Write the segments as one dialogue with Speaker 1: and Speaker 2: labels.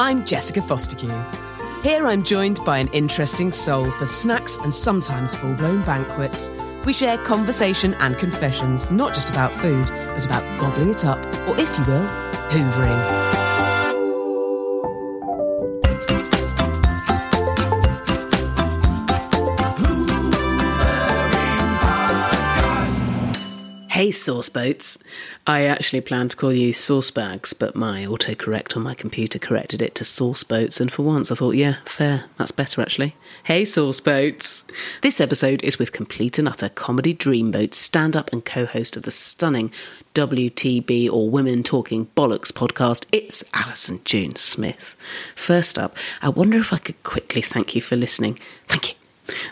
Speaker 1: I'm Jessica Fostekew. Here I'm joined by an interesting soul for snacks and sometimes full blown banquets. We share conversation and confessions, not just about food, but about gobbling it up, or if you will, hoovering.
Speaker 2: Sauce boats. I actually planned to call you sauce bags, but my autocorrect on my computer corrected it to sauce boats, and for once I thought, yeah, fair, that's better actually. Hey, sauce boats. This episode is with complete and utter comedy dreamboat stand up and co host of the stunning WTB or Women Talking Bollocks podcast. It's Allyson June Smith. First up, I wonder if I could quickly thank you for listening. Thank you.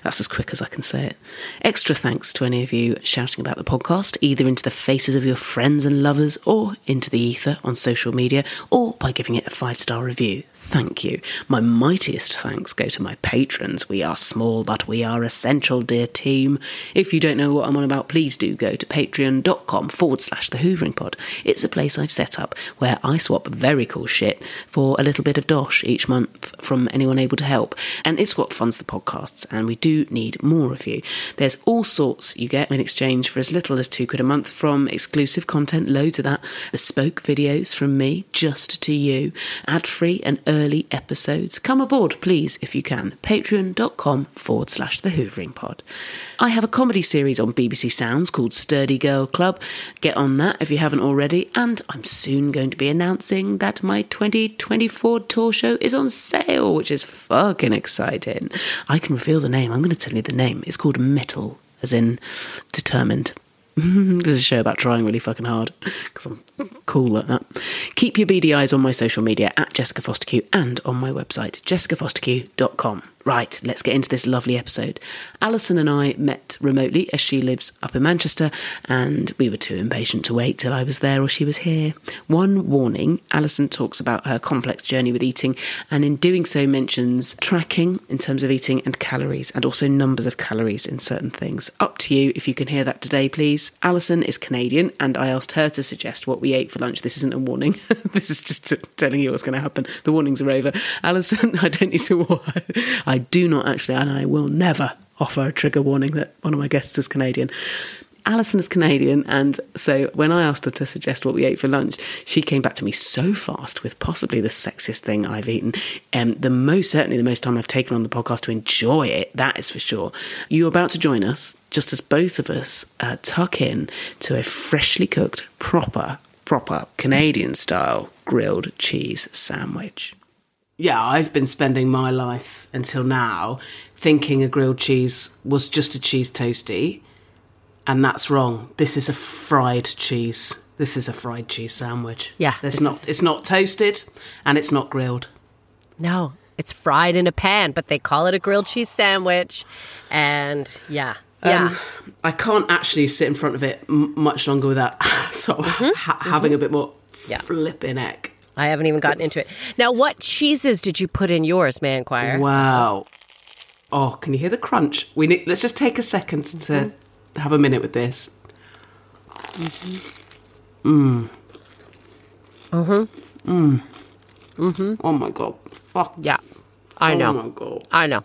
Speaker 2: That's as quick as I can say it. Extra thanks to any of you shouting about the podcast, either into the faces of your friends and lovers, or into the ether on social media, or by giving it a five star review. Thank you. My mightiest thanks go to my patrons. We are small, but we are essential, dear team. If you don't know what I'm on about, please do go to patreon.com forward slash the Hoovering Pod. It's a place I've set up where I swap very cool shit for a little bit of dosh each month from anyone able to help. And it's what funds the podcasts, and we do need more of you. There's all sorts you get in exchange for as little as two quid a month from exclusive content, loads of that, bespoke videos from me just to you, ad free and early episodes. Come aboard, please, if you can. Patreon.com forward slash the Hoovering Pod. I have a comedy series on BBC Sounds called Sturdy Girls Club. Get on that if you haven't already. And I'm soon going to be announcing that my 2024 tour show is on sale, which is fucking exciting. I can reveal the name. I'm going to tell you the name. It's called Metal, as in determined. this is a show about trying really fucking hard because I'm cool like that. Keep your beady eyes on my social media at Jessica Fostekew and on my website, jessicafostekew.com. Right, let's get into this lovely episode. Allyson and I met remotely as she lives up in Manchester, and we were too impatient to wait till I was there or she was here. One warning Allyson talks about her complex journey with eating, and in doing so, mentions tracking in terms of eating and calories, and also numbers of calories in certain things. Up to you if you can hear that today, please. Allyson is Canadian, and I asked her to suggest what we ate for lunch. This isn't a warning, this is just telling you what's going to happen. The warnings are over. Allyson, I don't need to warn. Do not actually, and I will never offer a trigger warning that one of my guests is Canadian. Allyson is Canadian, and so when I asked her to suggest what we ate for lunch, she came back to me so fast with possibly the sexiest thing I've eaten. Um, the most, certainly the most time I've taken on the podcast to enjoy it, that is for sure. You're about to join us, just as both of us uh, tuck in to a freshly cooked, proper, proper Canadian style grilled cheese sandwich yeah, I've been spending my life until now thinking a grilled cheese was just a cheese toasty, and that's wrong. This is a fried cheese. This is a fried cheese sandwich.
Speaker 3: Yeah,
Speaker 2: It's not
Speaker 3: is-
Speaker 2: it's not toasted and it's not grilled.
Speaker 3: No, it's fried in a pan, but they call it a grilled cheese sandwich. And yeah, yeah.
Speaker 2: Um, I can't actually sit in front of it m- much longer without sort of ha- having a bit more
Speaker 3: Mm-hmm. Yeah.
Speaker 2: flipping egg.
Speaker 3: I haven't even gotten into it. Now, what cheeses did you put in yours, may I inquire?
Speaker 2: Wow. Oh, can you hear the crunch? We need, let's just take a second to
Speaker 3: Mm-hmm.
Speaker 2: have a minute with this. Mm. Hmm. Mm. Mm-hmm. Oh my god. Fuck.
Speaker 3: Yeah, I know.
Speaker 2: Oh my god.
Speaker 3: I know.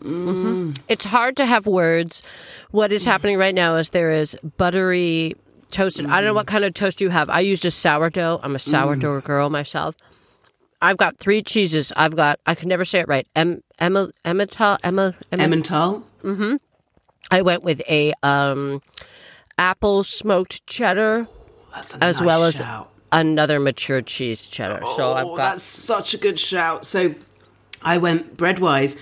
Speaker 3: Mm-hmm. It's hard to have words. What is happening right now is there is buttery toasted. I don't know what mm-hmm. kind of toast you have. I used a sourdough. I'm a mm. sourdough girl myself. I've got three cheeses. I've got. I can never say it right. Em, Emma, Emmental, Emma, Emma,
Speaker 2: Emmental. Mm-hmm.
Speaker 3: I went with a um, apple smoked cheddar
Speaker 2: That's a
Speaker 3: as
Speaker 2: nice
Speaker 3: well as another mature cheese cheddar. so oh, I've
Speaker 2: Oh,
Speaker 3: got.
Speaker 2: that's such a good shout. So I went breadwise.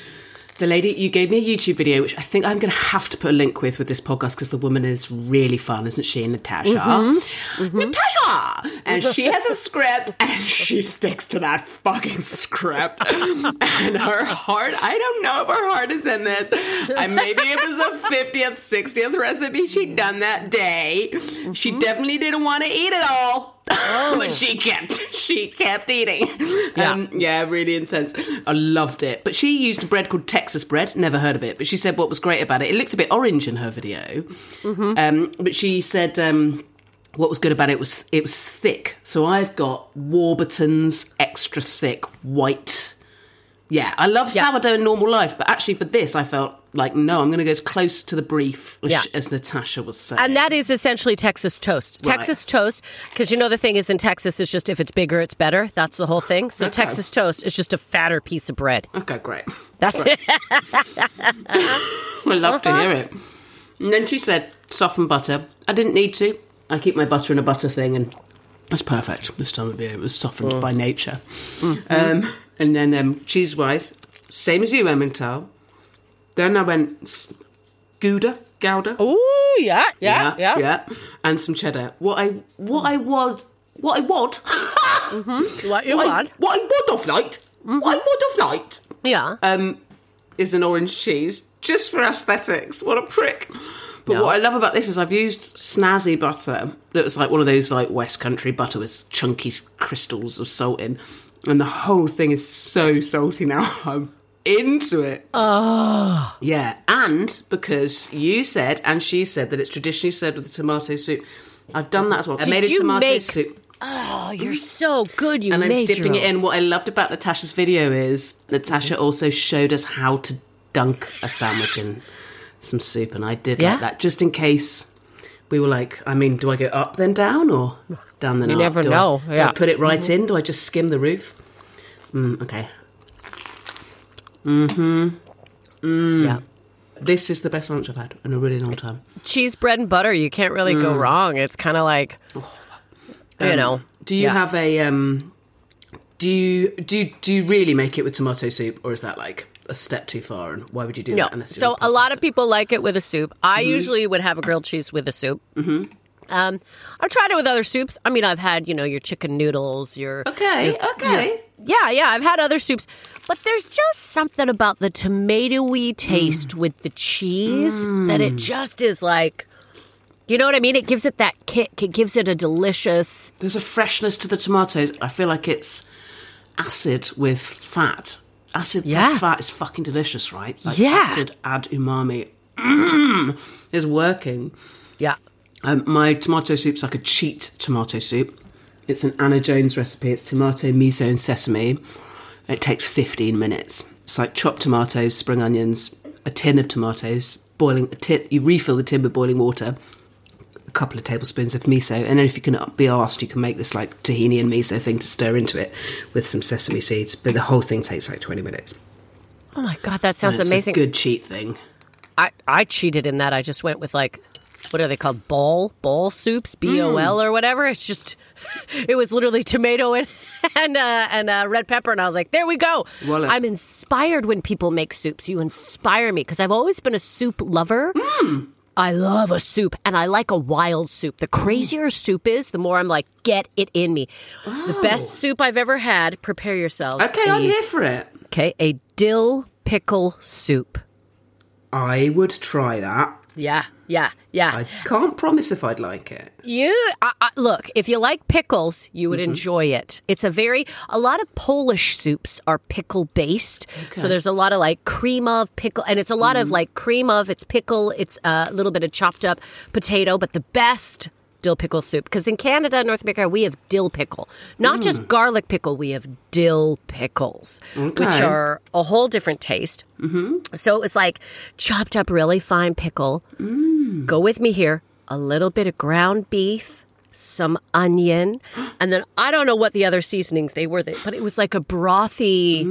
Speaker 2: The lady you gave me a YouTube video, which I think I'm going to have to put a link with with this podcast because the woman is really fun, isn't she, Natasha?
Speaker 3: Mm-hmm.
Speaker 2: Natasha, and she has a script, and she sticks to that fucking script. and her heart, I don't know if her heart is in this. And maybe it was a 50th, 60th recipe she'd done that day. She
Speaker 3: Mm-hmm.
Speaker 2: definitely didn't want to eat it all.
Speaker 3: Oh.
Speaker 2: but she kept she kept eating. Yeah. Um, yeah, really intense. I loved it. But she used a bread called Texas bread. Never heard of it. But she said what was great about it. It looked a bit orange in her video.
Speaker 3: Mm-hmm.
Speaker 2: Um, but she said um, what was good about it was it was thick. So I've got Warburton's extra thick white. Yeah, I love
Speaker 3: Yeah.
Speaker 2: sourdough in normal life, but actually for this, I felt like no, I'm going to go as close to the brief as,
Speaker 3: Yeah.
Speaker 2: as Natasha was saying.
Speaker 3: And that is essentially Texas toast.
Speaker 2: Right.
Speaker 3: Texas toast, because you know the thing is in Texas, it's just if it's bigger, it's better. That's the whole thing. So
Speaker 2: Okay.
Speaker 3: Texas toast is just a fatter piece of bread.
Speaker 2: okay, great.
Speaker 3: That's it.
Speaker 2: I love to hear it. And then she said, soften butter. I didn't need to. I keep my butter in a butter thing, and that's perfect this time of year. It was softened by nature. Um, and then um, cheese wise, same as you, Emmental. Then I went Gouda, Gouda.
Speaker 3: Oh yeah, yeah, yeah.
Speaker 2: yeah, and some cheddar. What I, what I was, what I want,
Speaker 3: What you
Speaker 2: what, I, what I would have liked, what I would have liked
Speaker 3: Yeah.
Speaker 2: um, is an orange cheese just for aesthetics. What a prick. But what I love about this is I've used snazzy butter that was like one of those like West Country butter with chunky crystals of salt in, and the whole thing is so salty now. I'm into it. Oh. Yeah, and because you said and she said that it's traditionally served with a tomato soup. I've done that as well. I
Speaker 3: Did
Speaker 2: made a tomato
Speaker 3: make-
Speaker 2: soup
Speaker 3: oh, you're so good. You
Speaker 2: and I'm dipping it in. What I loved about Natasha's video is Natasha also showed us how to dunk a sandwich in some soup, and I did
Speaker 3: Yeah?
Speaker 2: like that just in case we were like, I mean, do I go up then down or down then
Speaker 3: You
Speaker 2: up?
Speaker 3: You never
Speaker 2: Do I-
Speaker 3: know,
Speaker 2: do I
Speaker 3: yeah.
Speaker 2: put it right mm-hmm. in. Do I just skim the roof? Mm, okay. Mm-hmm.
Speaker 3: Yeah.
Speaker 2: This is the best lunch I've had in a really long time.
Speaker 3: Cheese, bread, and butter. You can't really go wrong. It's kind of like, you know.
Speaker 2: Do you
Speaker 3: Yeah.
Speaker 2: have a um? Do you do you, do you really make it with tomato soup, or is that like a step too far? And why would you do
Speaker 3: No.
Speaker 2: that?
Speaker 3: So a lot of people like it with a soup. I
Speaker 2: Mm-hmm.
Speaker 3: usually would have a grilled cheese with a soup. Mm-hmm. Um, I've tried it with other soups. I mean, I've had you know your chicken noodles, your
Speaker 2: Okay, okay.
Speaker 3: Yeah, yeah. I've had other soups, but there's just something about the tomatoey
Speaker 2: Mm.
Speaker 3: taste with the cheese that it just is like. You know what I mean? It gives it that kick. It gives it a delicious.
Speaker 2: There's a freshness to the tomatoes. I feel like it's acid with fat. Acid
Speaker 3: Yeah.
Speaker 2: plus fat is fucking delicious, right? Like
Speaker 3: Yeah.
Speaker 2: Acid add umami mm, is working.
Speaker 3: Yeah.
Speaker 2: Um, my tomato soup's like a cheat tomato soup. It's an Anna Jones recipe. It's tomato, miso, and sesame. It takes 15 minutes. It's like chopped tomatoes, spring onions, a tin of tomatoes, boiling a tin. You refill the tin with boiling water, a couple of tablespoons of miso, and then if you can be asked, you can make this like tahini and miso thing to stir into it with some sesame seeds. But the whole thing takes like 20 minutes.
Speaker 3: Oh my god, that sounds amazing.
Speaker 2: A good cheat thing.
Speaker 3: I I cheated in that. I just went with like what are they called? Bol bol soups, B O L or whatever. It's just it was literally tomato and and uh, and uh, red pepper, and I was like, there we go. I'm inspired when people make soups. You inspire me because I've always been a soup lover. I love a soup and I like a wild soup. The crazier soup is, the more I'm like, get it in me. The best soup I've ever had, prepare yourselves.
Speaker 2: Okay, I'm here for it.
Speaker 3: Okay, a dill pickle soup.
Speaker 2: I would try that.
Speaker 3: Yeah, yeah, yeah.
Speaker 2: I can't promise if I'd like it.
Speaker 3: You I, I, look. If you like pickles, you would mm-hmm. enjoy it. It's a very a lot of Polish soups are pickle based. So there's a lot of like cream of pickle, and it's a lot of mm-hmm. like cream of it's pickle. It's uh, a little bit of chopped up potato, but the best dill pickle soup because in Canada, North America, we have dill pickle, not just mm. garlic pickle. We have dill pickles, which are a whole different taste. Mm-hmm. So it's like chopped up, really fine pickle. Mm. Go with me here. A little bit of ground beef, some onion, and then I don't know what the other seasonings they were, but it was like a brothy.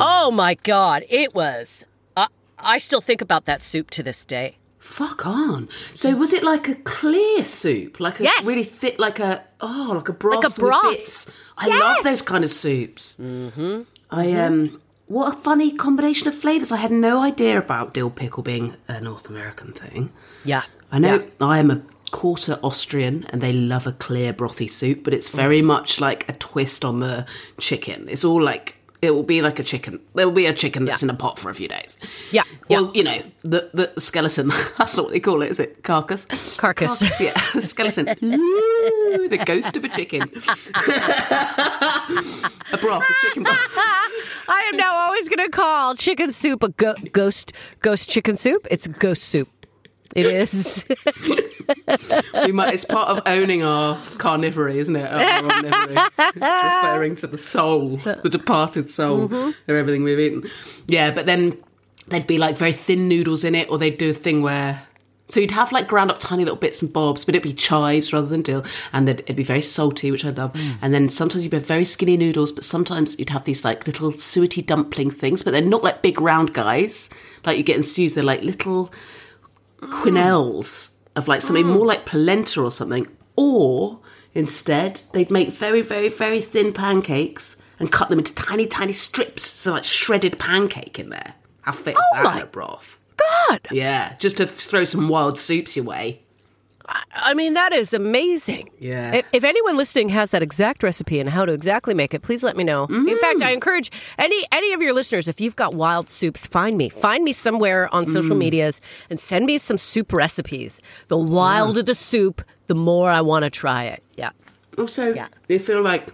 Speaker 3: Oh my god, it was. Uh, I still think about that soup to this day.
Speaker 2: Fuck on. So was it like a clear soup, like a
Speaker 3: Yes.
Speaker 2: really thick, like a oh, like a broth,
Speaker 3: Like a broth.
Speaker 2: bits? I
Speaker 3: Yes.
Speaker 2: love those kind of soups. Mm-hmm. I um, what a funny combination of flavors. I had no idea about dill pickle being a North American thing.
Speaker 3: Yeah,
Speaker 2: I know
Speaker 3: Yeah.
Speaker 2: I am a quarter Austrian and they love a clear brothy soup, but it's
Speaker 3: Mm.
Speaker 2: very much like a twist on the chicken. It's all like it will be like a chicken. There will be a chicken that's
Speaker 3: Yeah.
Speaker 2: in a pot for a few days.
Speaker 3: Yeah, yeah.
Speaker 2: Well, you know, the, the skeleton, that's not what they call it, is it? Carcass?
Speaker 3: Carcass.
Speaker 2: yeah. skeleton. Ooh, the ghost of a chicken. a broth, a chicken broth.
Speaker 3: I am now always going to call chicken soup a go- ghost ghost chicken soup. It's ghost soup. It is.
Speaker 2: We might, it's part of owning our carnivory, isn't it? Our omnivory. it's referring to the soul, the departed soul
Speaker 3: Mm-hmm.
Speaker 2: of everything we've eaten. Yeah, but then there'd be like very thin noodles in it, or they'd do a thing where. So you'd have like ground up tiny little bits and bobs, but it'd be chives rather than dill, and then it'd be very salty, which I love.
Speaker 3: Mm.
Speaker 2: And then sometimes you'd have very skinny noodles, but sometimes you'd have these like little suety dumpling things, but they're not like big round guys like you get in stews. They're like little quenelles of like something hmm. more like polenta or something. Or instead, they'd make very, very, very thin pancakes and cut them into tiny, tiny strips. So like shredded pancake in there. How fit's is that
Speaker 3: my
Speaker 2: in a broth?
Speaker 3: God.
Speaker 2: Yeah, just to throw some wild soups your way.
Speaker 3: I mean, that is amazing.
Speaker 2: Yeah.
Speaker 3: If, if anyone listening has that exact recipe and how to exactly make it, please let me know. In fact, I encourage any any of your listeners, if you've got wild soups, find me. Find me somewhere on social medias and send me some soup recipes. The wilder the soup, the more I want to try it. Yeah.
Speaker 2: Also,
Speaker 3: Yeah.
Speaker 2: they feel like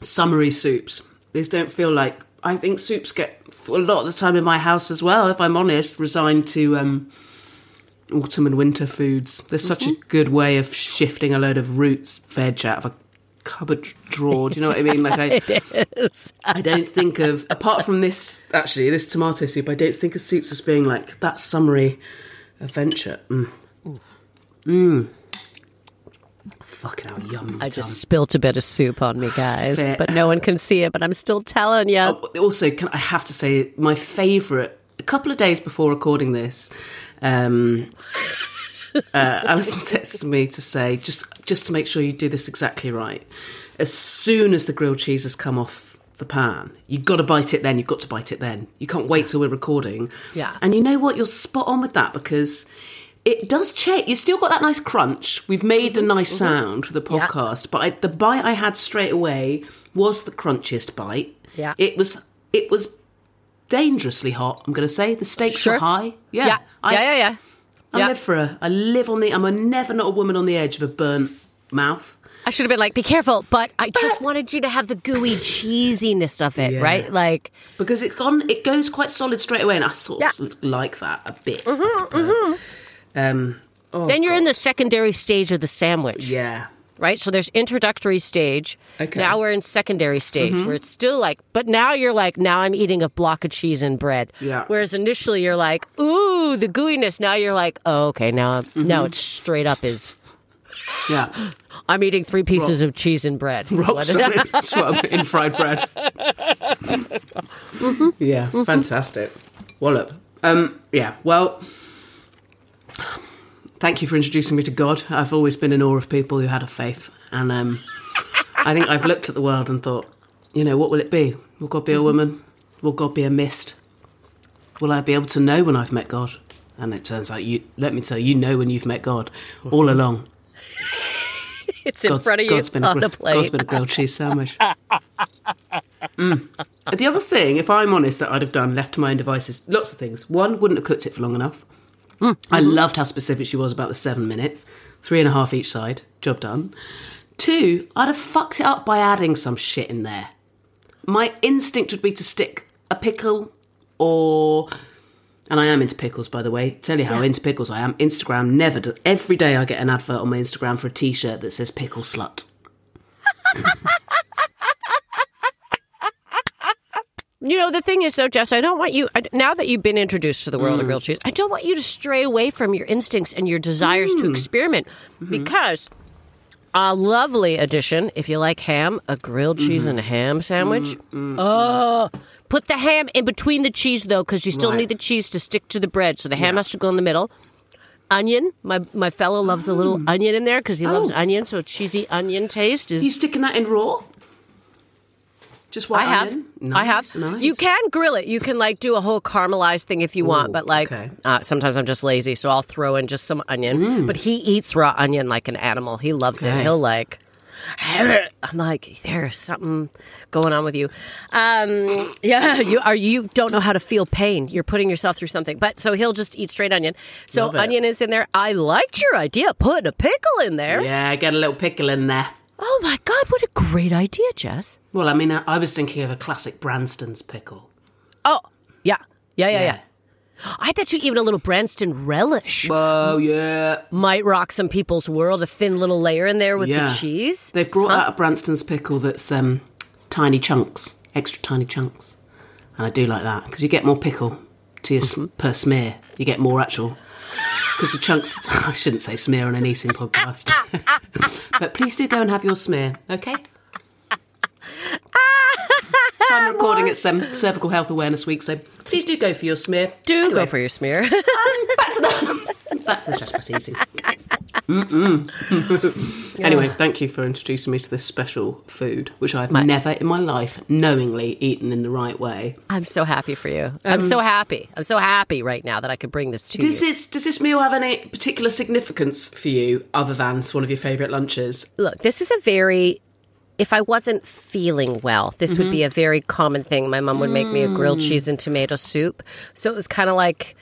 Speaker 2: summery soups. These don't feel like. I think soups get a lot of the time in my house as well. If I'm honest, resigned to um, autumn and winter foods. There's such a good way of shifting a load of roots veg out of a cupboard drawer. Do you know what I mean? Like I, I don't think of apart from this. Actually, this tomato soup. I don't think of soups as being like that summery adventure. Mm. Mm. Fucking hell, yum.
Speaker 3: I just spilt a bit of soup on me, guys,
Speaker 2: Fair.
Speaker 3: but no one can see it. But I'm still telling you.
Speaker 2: Oh, also, can I have to say my favourite? A couple of days before recording this, um, uh, Allyson texted me to say just just to make sure you do this exactly right. As soon as the grilled cheese has come off the pan, you've got to bite it. Then you've got to bite it. Then you can't wait till we're recording.
Speaker 3: Yeah.
Speaker 2: and you know what? You're spot on with that because. It does check. You still got that nice crunch. We've made a nice sound for the
Speaker 3: Mm-hmm. Yeah.
Speaker 2: podcast, but I, the bite I had straight away was the crunchiest bite.
Speaker 3: Yeah.
Speaker 2: It was it was dangerously hot. I'm going to say the stakes
Speaker 3: Sure.
Speaker 2: were high. Yeah,
Speaker 3: yeah.
Speaker 2: I,
Speaker 3: yeah, yeah, yeah.
Speaker 2: I
Speaker 3: Yeah.
Speaker 2: live for a. I live on the. I'm a never not a woman on the edge of a burnt mouth.
Speaker 3: I should have been like, be careful, but I just wanted you to have the gooey cheesiness of it,
Speaker 2: Yeah.
Speaker 3: right? Like,
Speaker 2: because it's gone. It goes quite solid straight away, and I sort of like that a bit.
Speaker 3: Mm-hmm,
Speaker 2: Um. oh,
Speaker 3: then you're in the secondary stage of the sandwich,
Speaker 2: yeah.
Speaker 3: Right? So there's introductory stage.
Speaker 2: Okay. Mm-hmm.
Speaker 3: Now we're in secondary stage where it's still like, but now you're like, now I'm eating a block of cheese and bread.
Speaker 2: Yeah.
Speaker 3: Whereas initially you're like, ooh, the gooiness. Now you're like, oh, okay, now
Speaker 2: Mm-hmm.
Speaker 3: now it's straight up is.
Speaker 2: Yeah.
Speaker 3: I'm eating three pieces of cheese and bread. What-
Speaker 2: in fried bread. Yeah, fantastic. Wallop. Um, yeah, well, thank you for introducing me to God. I've always been in awe of people who had a faith, and um, I think I've looked at the world and thought, you know, what will it be? Will God be a woman? Will God be a mist? Will I be able to know when I've met God? And it turns out, you let me tell you, you know when you've met God all along.
Speaker 3: It's in front of you
Speaker 2: God's been a,
Speaker 3: on
Speaker 2: gr-
Speaker 3: a plate.
Speaker 2: God's been a grilled cheese sandwich. Mm. The other thing, if I'm honest, that I'd have done left to my own devices, lots of things. One, wouldn't have cooked it for long enough. I loved how specific she was about the seven minutes, three and a half each side, job done. Two, I'd have fucked it up by adding some shit in there. My instinct would be to stick a pickle or. And I am into pickles, by the way. Tell you how into pickles I am. Instagram never does. Every day I get an advert on my Instagram for a t shirt that says pickle slut.
Speaker 3: You know, the thing is, though, Jess, I don't want you, I- now that you've been introduced to the world of
Speaker 2: Mm.
Speaker 3: grilled cheese, I don't want you to stray away from your instincts and your desires
Speaker 2: Mm.
Speaker 3: to experiment
Speaker 2: Mm-hmm.
Speaker 3: because a lovely addition, if you like ham, a grilled cheese
Speaker 2: Mm-hmm.
Speaker 3: and a ham sandwich. Oh, put the ham in between the cheese, though, because you still
Speaker 2: Right.
Speaker 3: need the cheese to stick to the bread. So the ham has to go in the middle. Onion, my my fellow loves a little onion in there because he loves
Speaker 2: Oh.
Speaker 3: onion. So cheesy onion taste is
Speaker 2: you sticking that in raw? Just white
Speaker 3: I have.
Speaker 2: onion?
Speaker 3: I have.
Speaker 2: Nice, nice.
Speaker 3: You can grill it. You can like do a whole caramelized thing if you want, but like
Speaker 2: okay.
Speaker 3: uh, sometimes I'm just lazy, so I'll throw in just some onion. But he eats raw onion like an animal. He loves it.
Speaker 2: Mm.
Speaker 3: He'll like. I'm like, there's something going on with you. Um, yeah, you are. You don't know how to feel pain. You're putting yourself through something. But so he'll just eat straight onion. So onion is in there. I liked your idea, putting a pickle in there.
Speaker 2: Yeah, get a little pickle in there.
Speaker 3: Oh my god, what a great idea, Jess.
Speaker 2: Well, I mean, I, I was thinking of a classic Branston's pickle.
Speaker 3: Oh, yeah, yeah, yeah, yeah.
Speaker 2: Yeah.
Speaker 3: I bet you even a little Branston relish
Speaker 2: Oh, yeah.
Speaker 3: might rock some people's world. A thin little layer in there with
Speaker 2: yeah.
Speaker 3: the cheese.
Speaker 2: They've brought out a Branston's pickle that's um, tiny chunks, extra tiny chunks. And I do like that because you get more pickle to your, s per smear. You get more actual. Because the chunks, I shouldn't say smear on an eating podcast. but please do go and have your smear, okay? Time recording it's um, Cervical Health Awareness Week, so please do go for your smear.
Speaker 3: Do
Speaker 2: Anyway,
Speaker 3: go for your smear.
Speaker 2: back to the back to the just eating. Mm-mm. anyway, thank you for introducing me to this special food, which I've never in my life knowingly eaten in the right way.
Speaker 3: I'm so happy for you. I'm um, so happy. I'm so happy right now that I could bring this to
Speaker 2: Does
Speaker 3: you.
Speaker 2: this does this meal have any particular significance for you, other than it's one of your favourite lunches?
Speaker 3: Look, this is a very. If I wasn't feeling well, this would be mm-hmm. a very common thing. My mom would make me a grilled mm. cheese and tomato soup. So it was kind of like,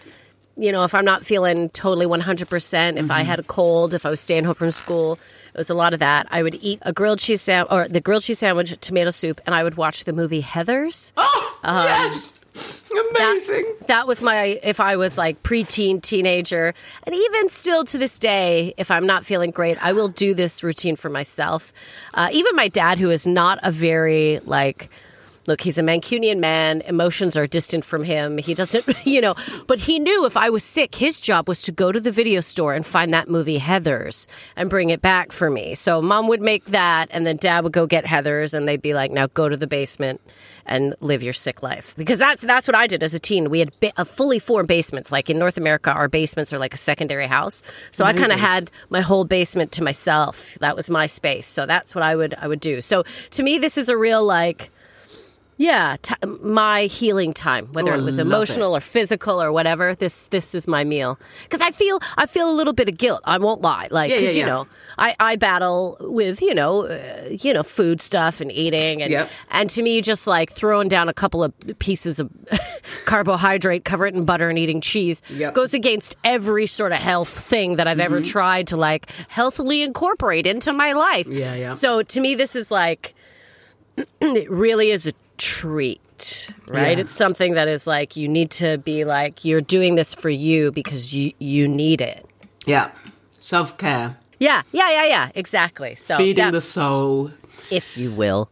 Speaker 3: you know, if I'm not feeling totally 100%, if I had a cold, if I was staying home from school, it was a lot of that. I would eat a grilled cheese sandwich, or the grilled cheese sandwich, tomato soup, and I would watch the movie Heathers.
Speaker 2: Oh yes, amazing.
Speaker 3: That, that was my, if I was like preteen, teenager, and even still to this day, if I'm not feeling great, I will do this routine for myself. Uh, even my dad, who is not a very like, look, he's a Mancunian man. Emotions are distant from him. He doesn't, you know, but he knew if I was sick, his job was to go to the video store and find that movie Heathers and bring it back for me. So mom would make that, and then dad would go get Heathers, and they'd be like, now go to the basement and live your sick life. Because that's that's what I did as a teen. We had ba- a fully formed basements. Like in North America, our basements are like a secondary house. So I kind of had my whole basement to myself. That was my space. So that's what I would I would do. So to me, this is a real like. Yeah, t- my healing time, whether
Speaker 2: Oh,
Speaker 3: it was emotional or physical or whatever. This this is my meal because I feel I feel a little bit of guilt. I won't lie, like
Speaker 2: Yeah, yeah,
Speaker 3: you
Speaker 2: yeah.
Speaker 3: know I, I battle with you know uh, you know food stuff and eating and
Speaker 2: Yep.
Speaker 3: and to me just like throwing down a couple of pieces of carbohydrate, cover it in butter and eating cheese
Speaker 2: Yep.
Speaker 3: goes against every sort of health thing that I've ever
Speaker 2: Mm-hmm.
Speaker 3: tried to like healthily incorporate into my life.
Speaker 2: Yeah, yeah.
Speaker 3: So to me, this is like it really is a treat, right?
Speaker 2: Yeah.
Speaker 3: It's something that is like you need to be like you're doing this for you because you you need it.
Speaker 2: Yeah, self care,
Speaker 3: Yeah, yeah, yeah, yeah. Exactly. So
Speaker 2: feeding
Speaker 3: yeah,
Speaker 2: the soul
Speaker 3: if you will.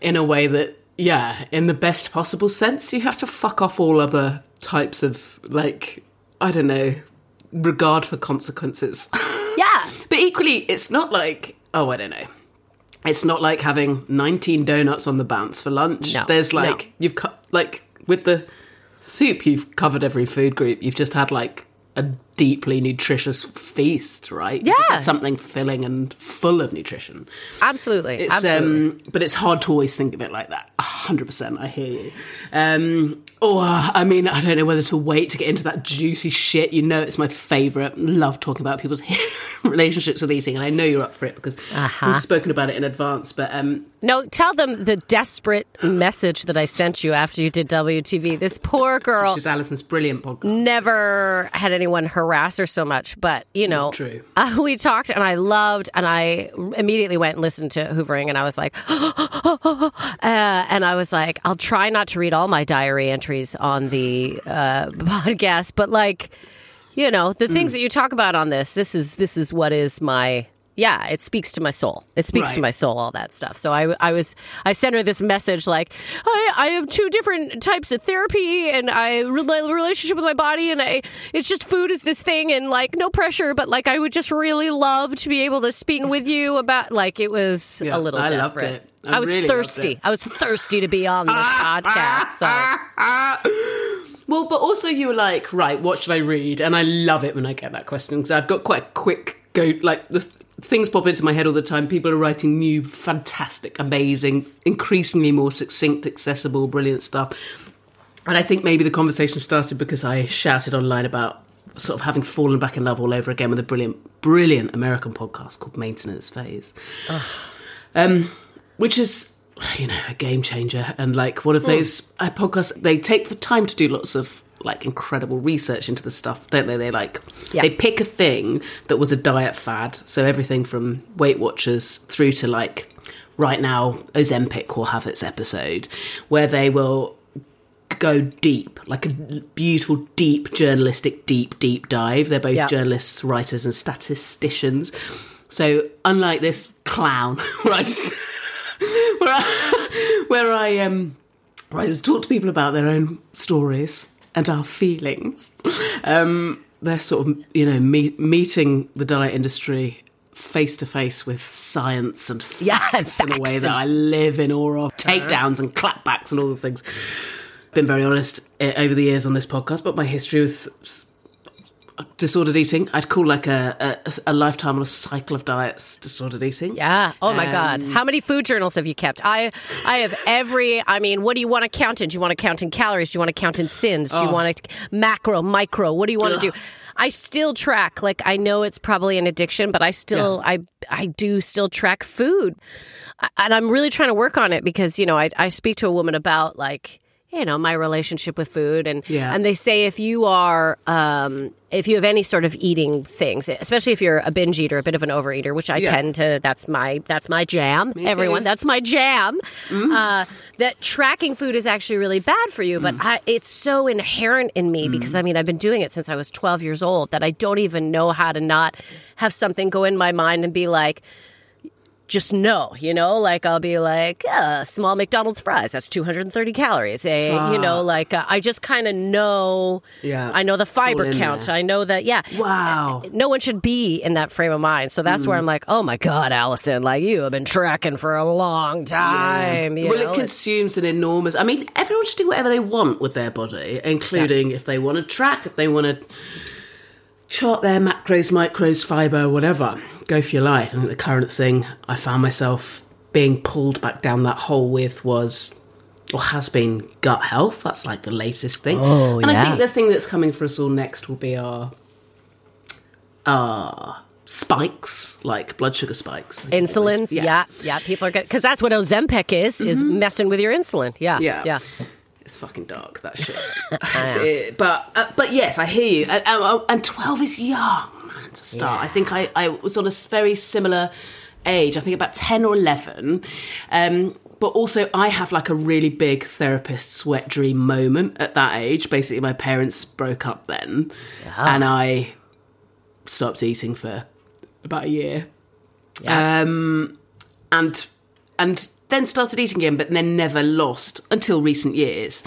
Speaker 2: in a way that, yeah, in the best possible sense, you have to fuck off all other types of like, I don't know, regard for consequences.
Speaker 3: Yeah.
Speaker 2: But equally, it's not like, oh, I don't know. It's not like having 19 donuts on the bounce for lunch.
Speaker 3: No,
Speaker 2: There's
Speaker 3: no.
Speaker 2: like, you've cut, like, with the soup, you've covered every food group. You've just had like a deeply nutritious feast, right?
Speaker 3: Yeah.
Speaker 2: Just something filling and full of nutrition.
Speaker 3: Absolutely.
Speaker 2: It's
Speaker 3: absolutely.
Speaker 2: um, but it's hard to always think of it like that. hundred percent, I hear you. Um, or I mean, I don't know whether to wait to get into that juicy shit. You know, it's my favourite. Love talking about people's relationships with eating, and I know you're up for it because
Speaker 3: Uh-huh.
Speaker 2: we've spoken about it in advance. But um,
Speaker 3: No, tell them the desperate message that I sent you after you did WTB. This poor girl
Speaker 2: which is Allyson's brilliant podcast.
Speaker 3: never had anyone harass her so much, but you know,
Speaker 2: true.
Speaker 3: Uh, we talked and I loved, and I immediately went and listened to Hoovering, and I was like, uh, and I was like, I'll try not to read all my diary entries on the uh, podcast, but like, you know, the
Speaker 2: Mm.
Speaker 3: things that you talk about on this, this is this is what is my. Yeah, it speaks to my soul. It speaks to my soul, all that stuff. So I, I was, I sent her this message like, I, I have two different types of therapy, and I my relationship with my body, and I, it's just food is this thing, and like no pressure, but like I would just really love to be able to speak with you about. Like it was
Speaker 2: Yeah,
Speaker 3: a little
Speaker 2: I loved
Speaker 3: desperate.
Speaker 2: it. I
Speaker 3: was
Speaker 2: really
Speaker 3: thirsty. I was thirsty to be on this podcast. So
Speaker 2: Well, but also you were like, right, what should I read? And I love it when I get that question because I've got quite a quick go. Like the things pop into my head all the time. People are writing new, fantastic, amazing, increasingly more succinct, accessible, brilliant stuff. And I think maybe the conversation started because I shouted online about sort of having fallen back in love all over again with a brilliant, brilliant American podcast called Maintenance Phase, um, which is you know a game changer and like one of those uh, podcasts. They take the time to do lots of like incredible research into the stuff, don't they? They like
Speaker 3: Yeah.
Speaker 2: they pick a thing that was a diet fad, so everything from Weight Watchers through to like right now Ozempic will have its episode where they will go deep, like a beautiful, deep journalistic, deep, deep dive. They're both
Speaker 3: Yeah.
Speaker 2: journalists, writers, and statisticians. So, unlike this clown, where I just, where I, where I um, where I just talk to people about their own stories and our feelings, um, they're sort of you know me- meeting the diet industry face to face with science and facts
Speaker 3: Yeah,
Speaker 2: in a way that I live in awe of, takedowns and clapbacks and all the things. Been very honest uh, over the years on this podcast, but my history with disordered eating, I'd call like a, a, a lifetime on a cycle of diets, disordered eating.
Speaker 3: Yeah. Oh my God.
Speaker 2: Um,
Speaker 3: How many food journals have you kept? I I have every. I mean, what do you want to count in? Do you want to count in calories? Do you want to count in sins?
Speaker 2: Oh.
Speaker 3: Do you want to macro, micro? What do you want to do? I still track. Like I know it's probably an addiction, but I still I I do still track food, and I'm really trying to work on it because you know I I speak to a woman about like you know my relationship with food. And
Speaker 2: Yeah.
Speaker 3: and they say if you are um if you have any sort of eating things especially if you're a binge eater a bit of an overeater which i
Speaker 2: Yeah.
Speaker 3: tend to that's my that's my jam everyone that's my jam. Uh, that tracking food is actually really bad for you but I, it's so inherent in me because i mean i've been doing it since i was 12 years old that i don't even know how to not have something go in my mind and be like just know, you know, like I'll be like, uh, small McDonald's fries, that's 230 calories. Eh? You know, like uh, I just kind of know,
Speaker 2: Yeah.
Speaker 3: I know the fiber count.
Speaker 2: there.
Speaker 3: I know that, yeah.
Speaker 2: Wow.
Speaker 3: No one should be in that frame of mind. So that's
Speaker 2: Mm.
Speaker 3: where I'm like, oh my God, Allyson, like you have been tracking for a long time. you
Speaker 2: well,
Speaker 3: know?
Speaker 2: it consumes an enormous. I mean, everyone should do whatever they want with their body, including if they want to track, if they want to chart their macros, micros, fiber, whatever. Go for your life. I think the current thing I found myself being pulled back down that hole with was, or has been, gut health. That's like the latest thing.
Speaker 3: Oh,
Speaker 2: and I think the thing that's coming for us all next will be our, our spikes, like blood sugar spikes. I think.
Speaker 3: Insulins, yeah. yeah, People are getting, because that's what Ozempic is, is messing with your insulin. Yeah.
Speaker 2: Mm-hmm. Yeah.
Speaker 3: Yeah.
Speaker 2: It's fucking dark that shit. It- but uh, but yes, I hear you. And, and, and twelve is young man to start. I think I, I was on a very similar age. I think about ten or eleven. Um, but also, I have like a really big therapist's wet dream moment at that age. Basically, my parents broke up then, and I stopped eating for about a year um, and and then started eating again, but then never lost until recent years.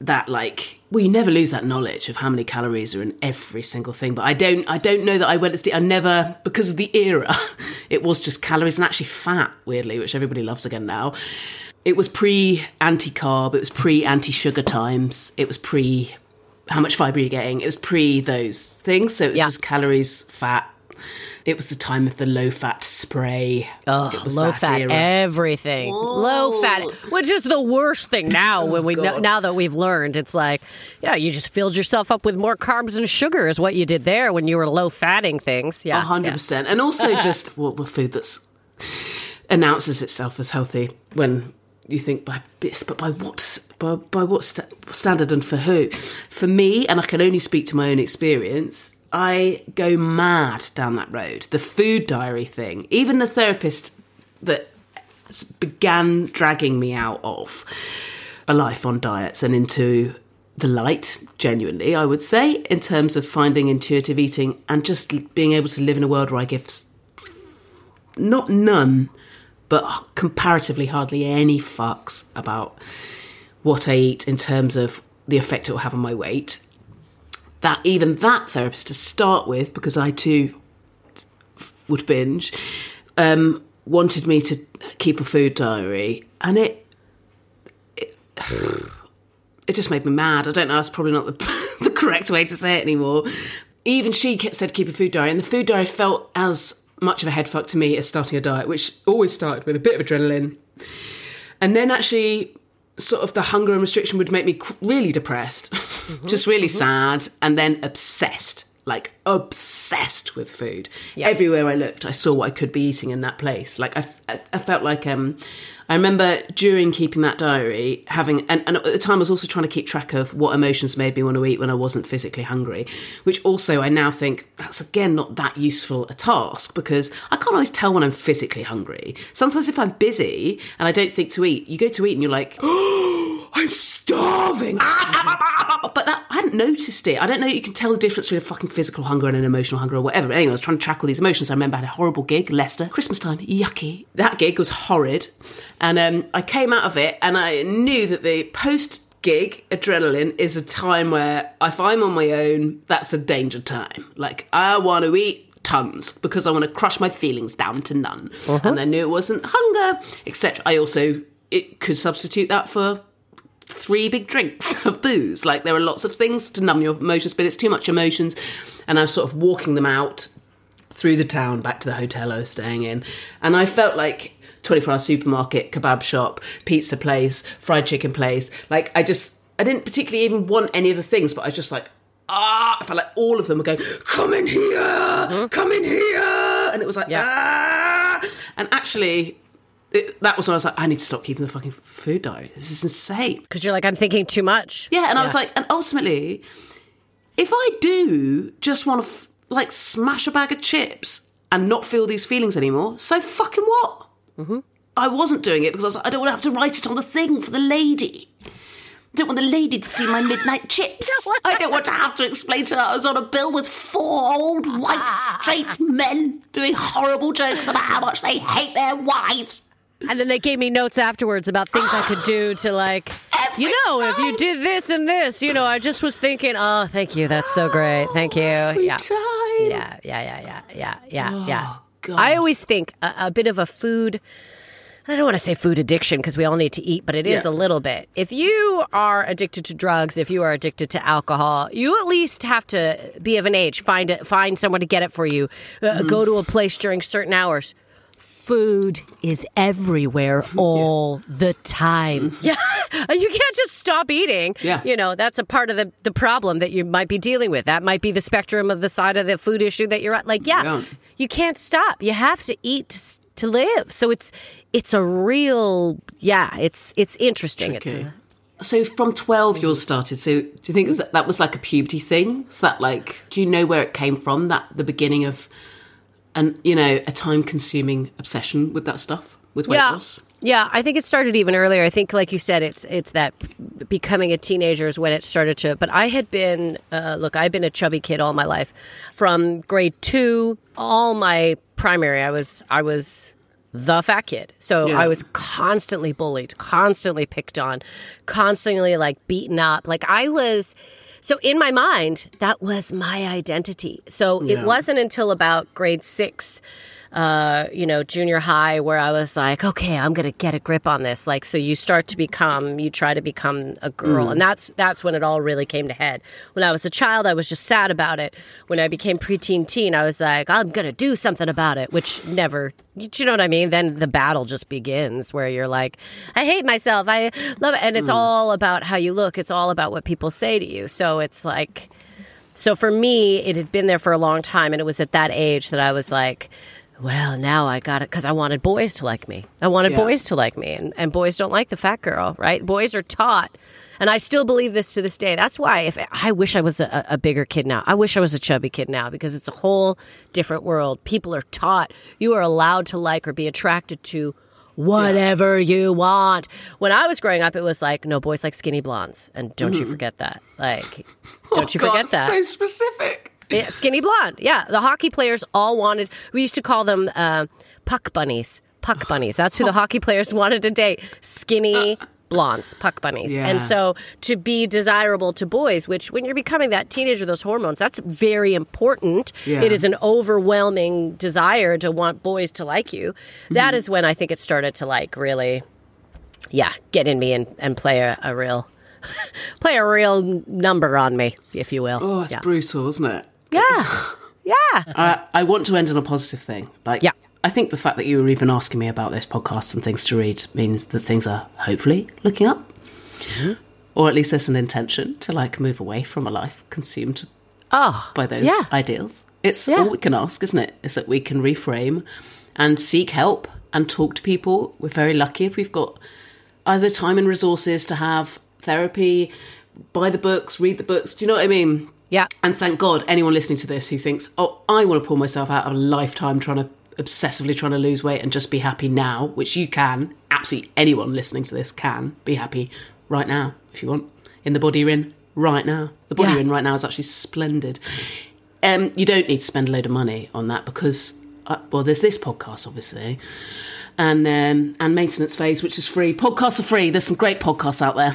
Speaker 2: That like well, you never lose that knowledge of how many calories are in every single thing. But I don't, I don't know that I went deep. I never because of the era. It was just calories and actually fat, weirdly, which everybody loves again now. It was pre anti carb. It was pre anti sugar times. It was pre how much fiber you're getting. It was pre those things, so it was
Speaker 3: Yeah.
Speaker 2: just calories, fat. It was the time of the low fat spray.
Speaker 3: Oh, low fat
Speaker 2: era.
Speaker 3: everything. Low fat, which is the worst thing now. Oh, when we
Speaker 2: God.
Speaker 3: now that we've learned, it's like, yeah, you just filled yourself up with more carbs and sugar is what you did there when you were low fatting things. Yeah,
Speaker 2: A hundred
Speaker 3: yeah.
Speaker 2: percent, and also just well, food that's announces itself as healthy when you think by this, but by what by, by what sta- standard and for who? For me, and I can only speak to my own experience. I go mad down that road. The food diary thing. Even the therapist that began dragging me out of a life on diets and into the light, genuinely, I would say, in terms of finding intuitive eating and just being able to live in a world where I give not none, but comparatively hardly any fucks about what I eat in terms of the effect it will have on my weight. That even that therapist to start with, because I too would binge, um, wanted me to keep a food diary, and it it, it just made me mad. I don't know. That's probably not the, the correct way to say it anymore. Even she said keep a food diary, and the food diary felt as much of a head fuck to me as starting a diet, which always started with a bit of adrenaline, and then actually sort of the hunger and restriction would make me really depressed, just really sad, and then obsessed, like obsessed with food. Everywhere I looked, I saw what I could be eating in that place. Like I, I felt like um, I remember during keeping that diary having, and, and at the time I was also trying to keep track of what emotions made me want to eat when I wasn't physically hungry, which also I now think that's again not that useful a task because I can't always tell when I'm physically hungry. Sometimes if I'm busy and I don't think to eat, you go to eat and you're like, oh, I'm starving. Ah, ah, ah, but that, I hadn't noticed it. I don't know. You can tell the difference between a fucking physical hunger and an emotional hunger or whatever. But anyway, I was trying to track all these emotions. I remember I had a horrible gig, Leicester, Christmas time, yucky. That gig was horrid. And um, I came out of it and I knew that the post gig adrenaline is a time where if I'm on my own, that's a danger time. Like, I want to eat tons because I want to crush my feelings down to none. Uh-huh. And I knew it wasn't hunger, etc. I also it could substitute that for three big drinks of booze. Like there are lots of things to numb your emotions, but it's too much emotions. And I was sort of walking them out through the town back to the hotel I was staying in. And I felt like 24 hour supermarket, kebab shop, pizza place, fried chicken place. Like I just, I didn't particularly even want any of the things, but I was just like, ah, I felt like all of them were going, come in here, come in here. And it was like, ah. And actually, it, that was when I was like, I need to stop keeping the fucking food diary. This is insane.
Speaker 3: Because you're like, I'm thinking too much.
Speaker 2: Yeah, and I was like, and ultimately, if I do just want to f- like smash a bag of chips and not feel these feelings anymore, so fucking what? Mm-hmm. I wasn't doing it because I was like, I don't want to have to write it on the thing for the lady. I don't want the lady to see my midnight chips. I don't want to have to explain to her I was on a bill with four old white straight men doing horrible jokes about how much they hate their wives.
Speaker 3: And then they gave me notes afterwards about things I could do to like,
Speaker 2: Every
Speaker 3: you know, if you
Speaker 2: time.
Speaker 3: did this and this, you know, I just was thinking, oh, thank you, that's so great, thank you.
Speaker 2: Every
Speaker 3: yeah.
Speaker 2: time.
Speaker 3: Yeah, yeah, yeah, yeah, yeah, yeah, yeah.
Speaker 2: Oh, God.
Speaker 3: I always think a, a bit of a food. I don't want to say food addiction because we all need to eat, but it is
Speaker 2: Yeah.
Speaker 3: a little bit. If you are addicted to drugs, if you are addicted to alcohol, you at least have to be of an age. Find it, find someone to get it for you. Uh,
Speaker 2: Mm.
Speaker 3: Go to a place during certain hours. Food is everywhere all the time. Yeah, you can't just stop eating.
Speaker 2: Yeah.
Speaker 3: you know that's a part of the the problem that you might be dealing with. That might be the spectrum of the side of the food issue that you're at. Like, yeah,
Speaker 2: Yeah.
Speaker 3: you can't stop. You have to eat to, to live. So it's it's a real yeah. It's it's interesting. It's
Speaker 2: Tricky.
Speaker 3: a,
Speaker 2: So from 12 yours started. So do you think that, that was like a puberty thing? Was that like, do you know where it came from? That the beginning of, an you know, a time consuming obsession with that stuff? With weight
Speaker 3: yeah,
Speaker 2: loss?
Speaker 3: yeah. I think it started even earlier. I think, like you said, it's it's that becoming a teenager is when it started to. But I had been uh, look, I've been a chubby kid all my life, from grade two, all my primary. I was I was the fat kid. So
Speaker 2: Yeah.
Speaker 3: I was constantly bullied, constantly picked on, constantly like beaten up. Like I was. So in my mind, that was my identity. So
Speaker 2: Yeah.
Speaker 3: it wasn't until about grade six uh, you know, junior high where I was like, okay, I'm going to get a grip on this. Like, so you start to become, you try to become a girl. And that's, that's when it all really came to head. When I was a child, I was just sad about it. When I became preteen teen, I was like, I'm going to do something about it, which never, do you know what I mean? Then the battle just begins where you're like, I hate myself. I love it. And it's all about how you look. It's all about what people say to you. So it's like, so for me, it had been there for a long time. And it was at that age that I was like, well, now I got it because I wanted boys to like me. I wanted
Speaker 2: Yeah.
Speaker 3: boys to like me. And, and boys don't like the fat girl, right? Boys are taught. And I still believe this to this day. That's why if I wish I was a, a bigger kid now. I wish I was a chubby kid now because it's a whole different world. People are taught you are allowed to like or be attracted to whatever you want. When I was growing up, it was like, no, boys like skinny blondes. And don't you mm-hmm. forget that. Like, oh, don't you
Speaker 2: Oh, God,
Speaker 3: forget that.
Speaker 2: So specific.
Speaker 3: Yeah, skinny blonde. Yeah, the hockey players all wanted. We used to call them uh, puck bunnies. Puck bunnies. That's who the hockey players wanted to date. Skinny blondes, puck bunnies.
Speaker 2: Yeah.
Speaker 3: And so to be desirable to boys, which when you're becoming that teenager, those hormones, that's very important.
Speaker 2: Yeah.
Speaker 3: It is an overwhelming desire to want boys to like you.
Speaker 2: Mm-hmm.
Speaker 3: That is when I think it started to like really, yeah, get in me and, and play a, a real. Play a real number on me, if you will.
Speaker 2: Oh, it's
Speaker 3: yeah.
Speaker 2: brutal, isn't it?
Speaker 3: Yeah. Yeah.
Speaker 2: I, I want to end on a positive thing. Like,
Speaker 3: Yeah.
Speaker 2: I think the fact that you were even asking me about this podcast and things to read means that things are hopefully looking up,
Speaker 3: Mm-hmm.
Speaker 2: or at least there's an intention to like move away from a life consumed
Speaker 3: Oh.
Speaker 2: by those
Speaker 3: Yeah.
Speaker 2: ideals. It's
Speaker 3: Yeah.
Speaker 2: all we can ask, isn't it? Is that we can reframe and seek help and talk to people. We're very lucky if we've got either time and resources to have therapy, buy the books, read the books. Do you know what I mean?
Speaker 3: Yeah.
Speaker 2: And thank God, anyone listening to this who thinks, oh, I want to pull myself out of a lifetime trying to obsessively trying to lose weight and just be happy now, which you can, absolutely anyone listening to this can be happy right now if you want, in the body you're in right now. The body
Speaker 3: Yeah.
Speaker 2: you're in right now is actually splendid. Um, you don't need to spend a load of money on that because, uh, well, there's this podcast, obviously. And um, and maintenance phase, which is free. Podcasts are free. There's some great podcasts out there.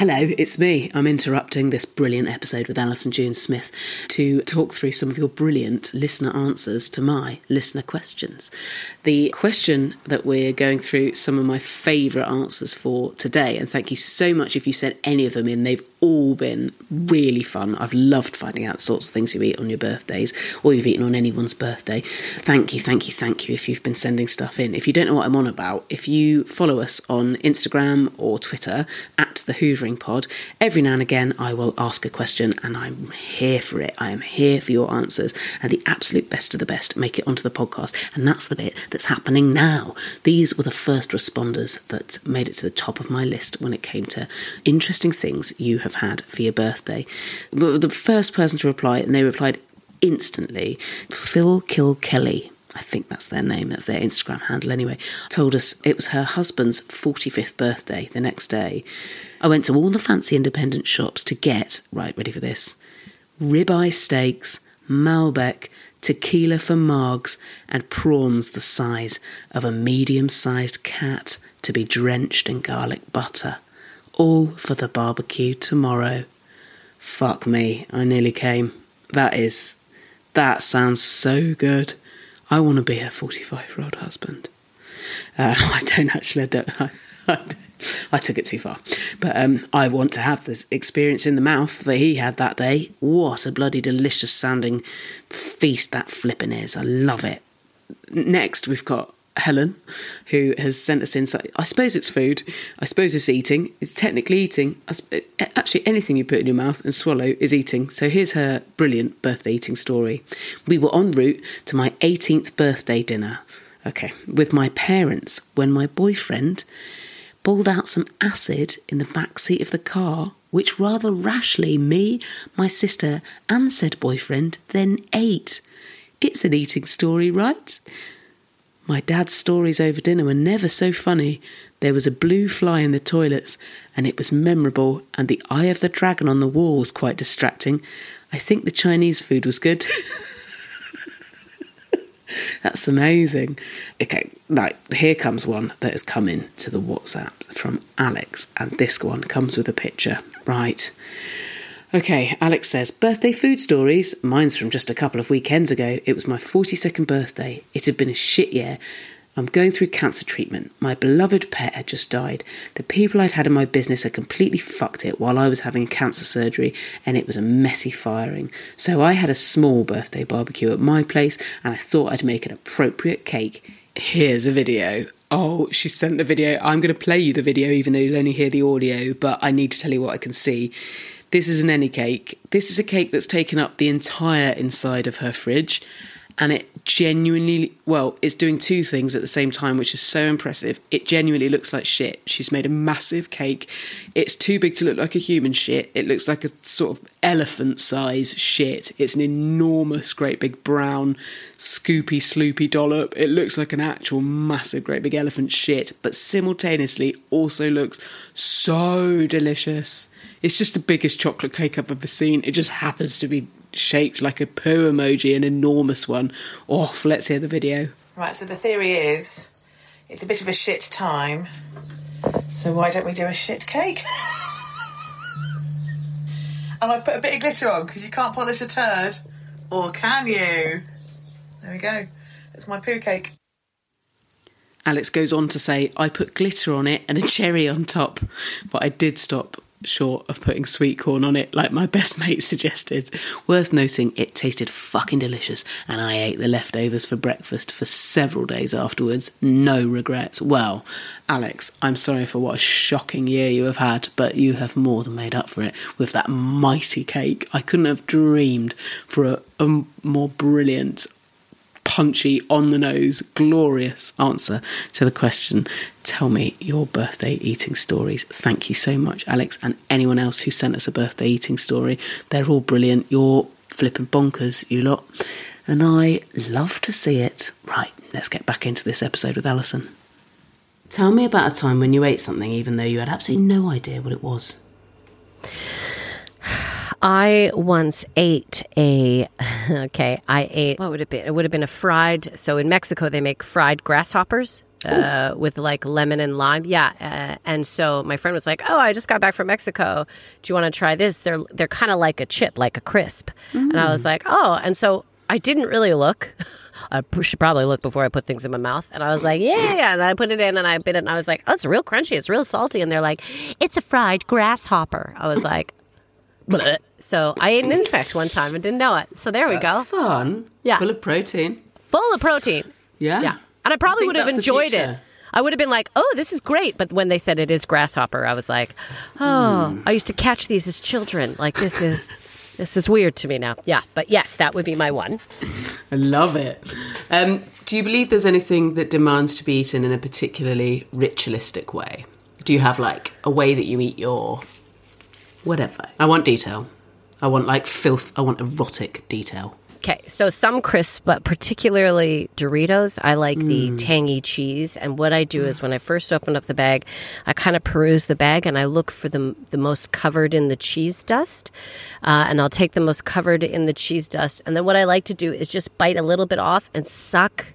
Speaker 2: Hello, it's me. I'm interrupting this brilliant episode with Allyson June Smith to talk through some of your brilliant listener answers to my listener questions. The question that we're going through some of my favourite answers for today, and thank you so much if you sent any of them in. They've all been really fun. I've loved finding out the sorts of things you eat on your birthdays or you've eaten on anyone's birthday. Thank you, thank you, thank you if you've been sending stuff in. If you don't know what I'm on about, if you follow us on Instagram or Twitter at the Hoovering Pod, every now and again I will ask a question and I'm here for it. I am here for your answers and the absolute best of the best make it onto the podcast. And that's the bit that's happening now. These were the first responders that made it to the top of my list when it came to interesting things you have had for your birthday. The first person to reply, and they replied instantly, Phil Kilkelly. I think that's their name, that's their Instagram handle anyway, told us it was her husband's 45th birthday the next day. I went to all the fancy independent shops to get, right, ready for this, ribeye steaks, Malbec, tequila for margs, and prawns the size of a medium sized cat to be drenched in garlic butter. All for the barbecue tomorrow. Fuck me, I nearly came. That is. That sounds so good. I want to be a 45 year old husband. Uh, I don't actually, I don't. I, I, I took it too far. But um, I want to have this experience in the mouth that he had that day. What a bloody delicious sounding feast that flipping is. I love it. Next, we've got Helen, who has sent us in. I suppose it's food. I suppose it's eating. It's technically eating. Actually, anything you put in your mouth and swallow is eating. So here's her brilliant birthday eating story. We were en route to my 18th birthday dinner. Okay, with my parents when my boyfriend pulled out some acid in the back seat of the car, which rather rashly me, my sister, and said boyfriend then ate. It's an eating story, right? My dad's stories over dinner were never so funny. There was a blue fly in the toilets, and it was memorable, and the eye of the dragon on the wall was quite distracting. I think the Chinese food was good. That's amazing. Okay, right, here comes one that has come in to the WhatsApp from Alex, and this one comes with a picture. Right. Okay, Alex says, birthday food stories. Mine's from just a couple of weekends ago. It was my 42nd birthday. It had been a shit year. I'm going through cancer treatment. My beloved pet had just died. The people I'd had in my business had completely fucked it while I was having cancer surgery, and it was a messy firing. So I had a small birthday barbecue at my place, and I thought I'd make an appropriate cake. Here's a video. Oh, she sent the video. I'm going to play you the video, even though you'll only hear the audio, but I need to tell you what I can see. This is an any cake. This is a cake that's taken up the entire inside of her fridge and it genuinely well it's doing two things at the same time which is so impressive. It genuinely looks like shit. She's made a massive cake. It's too big to look like a human shit. It looks like a sort of elephant size shit. It's an enormous great big brown scoopy sloopy dollop. It looks like an actual massive great big elephant shit but simultaneously also looks so delicious it's just the biggest chocolate cake I've ever seen. It just happens to be shaped like a poo emoji, an enormous one. Off, let's hear the video.
Speaker 4: Right, so the theory is it's a bit of a shit time. So why don't we do a shit cake? and I've put a bit of glitter on because you can't polish a turd. Or can you? There we go. It's my poo cake.
Speaker 2: Alex goes on to say, I put glitter on it and a cherry on top, but I did stop short of putting sweet corn on it, like my best mate suggested. Worth noting, it tasted fucking delicious, and I ate the leftovers for breakfast for several days afterwards. No regrets. Well, Alex, I'm sorry for what a shocking year you have had, but you have more than made up for it with that mighty cake. I couldn't have dreamed for a, a more brilliant punchy, on the nose, glorious answer to the question. Tell me your birthday eating stories. Thank you so much, Alex, and anyone else who sent us a birthday eating story. They're all brilliant. You're flipping bonkers, you lot. And I love to see it. Right, let's get back into this episode with Allyson. Tell me about a time when you ate something even though you had absolutely no idea what it was.
Speaker 3: I once ate a, okay, I ate, what would it be? It would have been a fried, so in Mexico they make fried grasshoppers. Uh, with like lemon and lime, yeah. Uh, and so my friend was like, "Oh, I just got back from Mexico. Do you want to try this? They're they're kind of like a chip, like a crisp." Mm. And I was like, "Oh!" And so I didn't really look. I should probably look before I put things in my mouth. And I was like, yeah, yeah. And I put it in and I bit it and I was like, oh, it's real crunchy. It's real salty. And they're like, it's a fried grasshopper. I was like, so I ate an insect one time and didn't know it. So there we
Speaker 2: That's
Speaker 3: go.
Speaker 2: Fun.
Speaker 3: Yeah.
Speaker 2: Full of protein.
Speaker 3: Full of protein.
Speaker 2: Yeah.
Speaker 3: Yeah. And I probably
Speaker 2: I
Speaker 3: would have enjoyed it. I would have been like, oh, this is great. But when they said it is grasshopper, I was like, oh, mm. I used to catch these as children. Like, this is. This is weird to me now. Yeah, but yes, that would be my one.
Speaker 2: I love it. Um, do you believe there's anything that demands to be eaten in a particularly ritualistic way? Do you have like a way that you eat your whatever. I want detail. I want like filth. I want erotic detail.
Speaker 3: Okay, so some crisps, but particularly Doritos, I like the tangy cheese. And what I do is when I first open up the bag, I kind of peruse the bag and I look for the the most covered in the cheese dust, uh, and I'll take the most covered in the cheese dust. And then what I like to do is just bite a little bit off and suck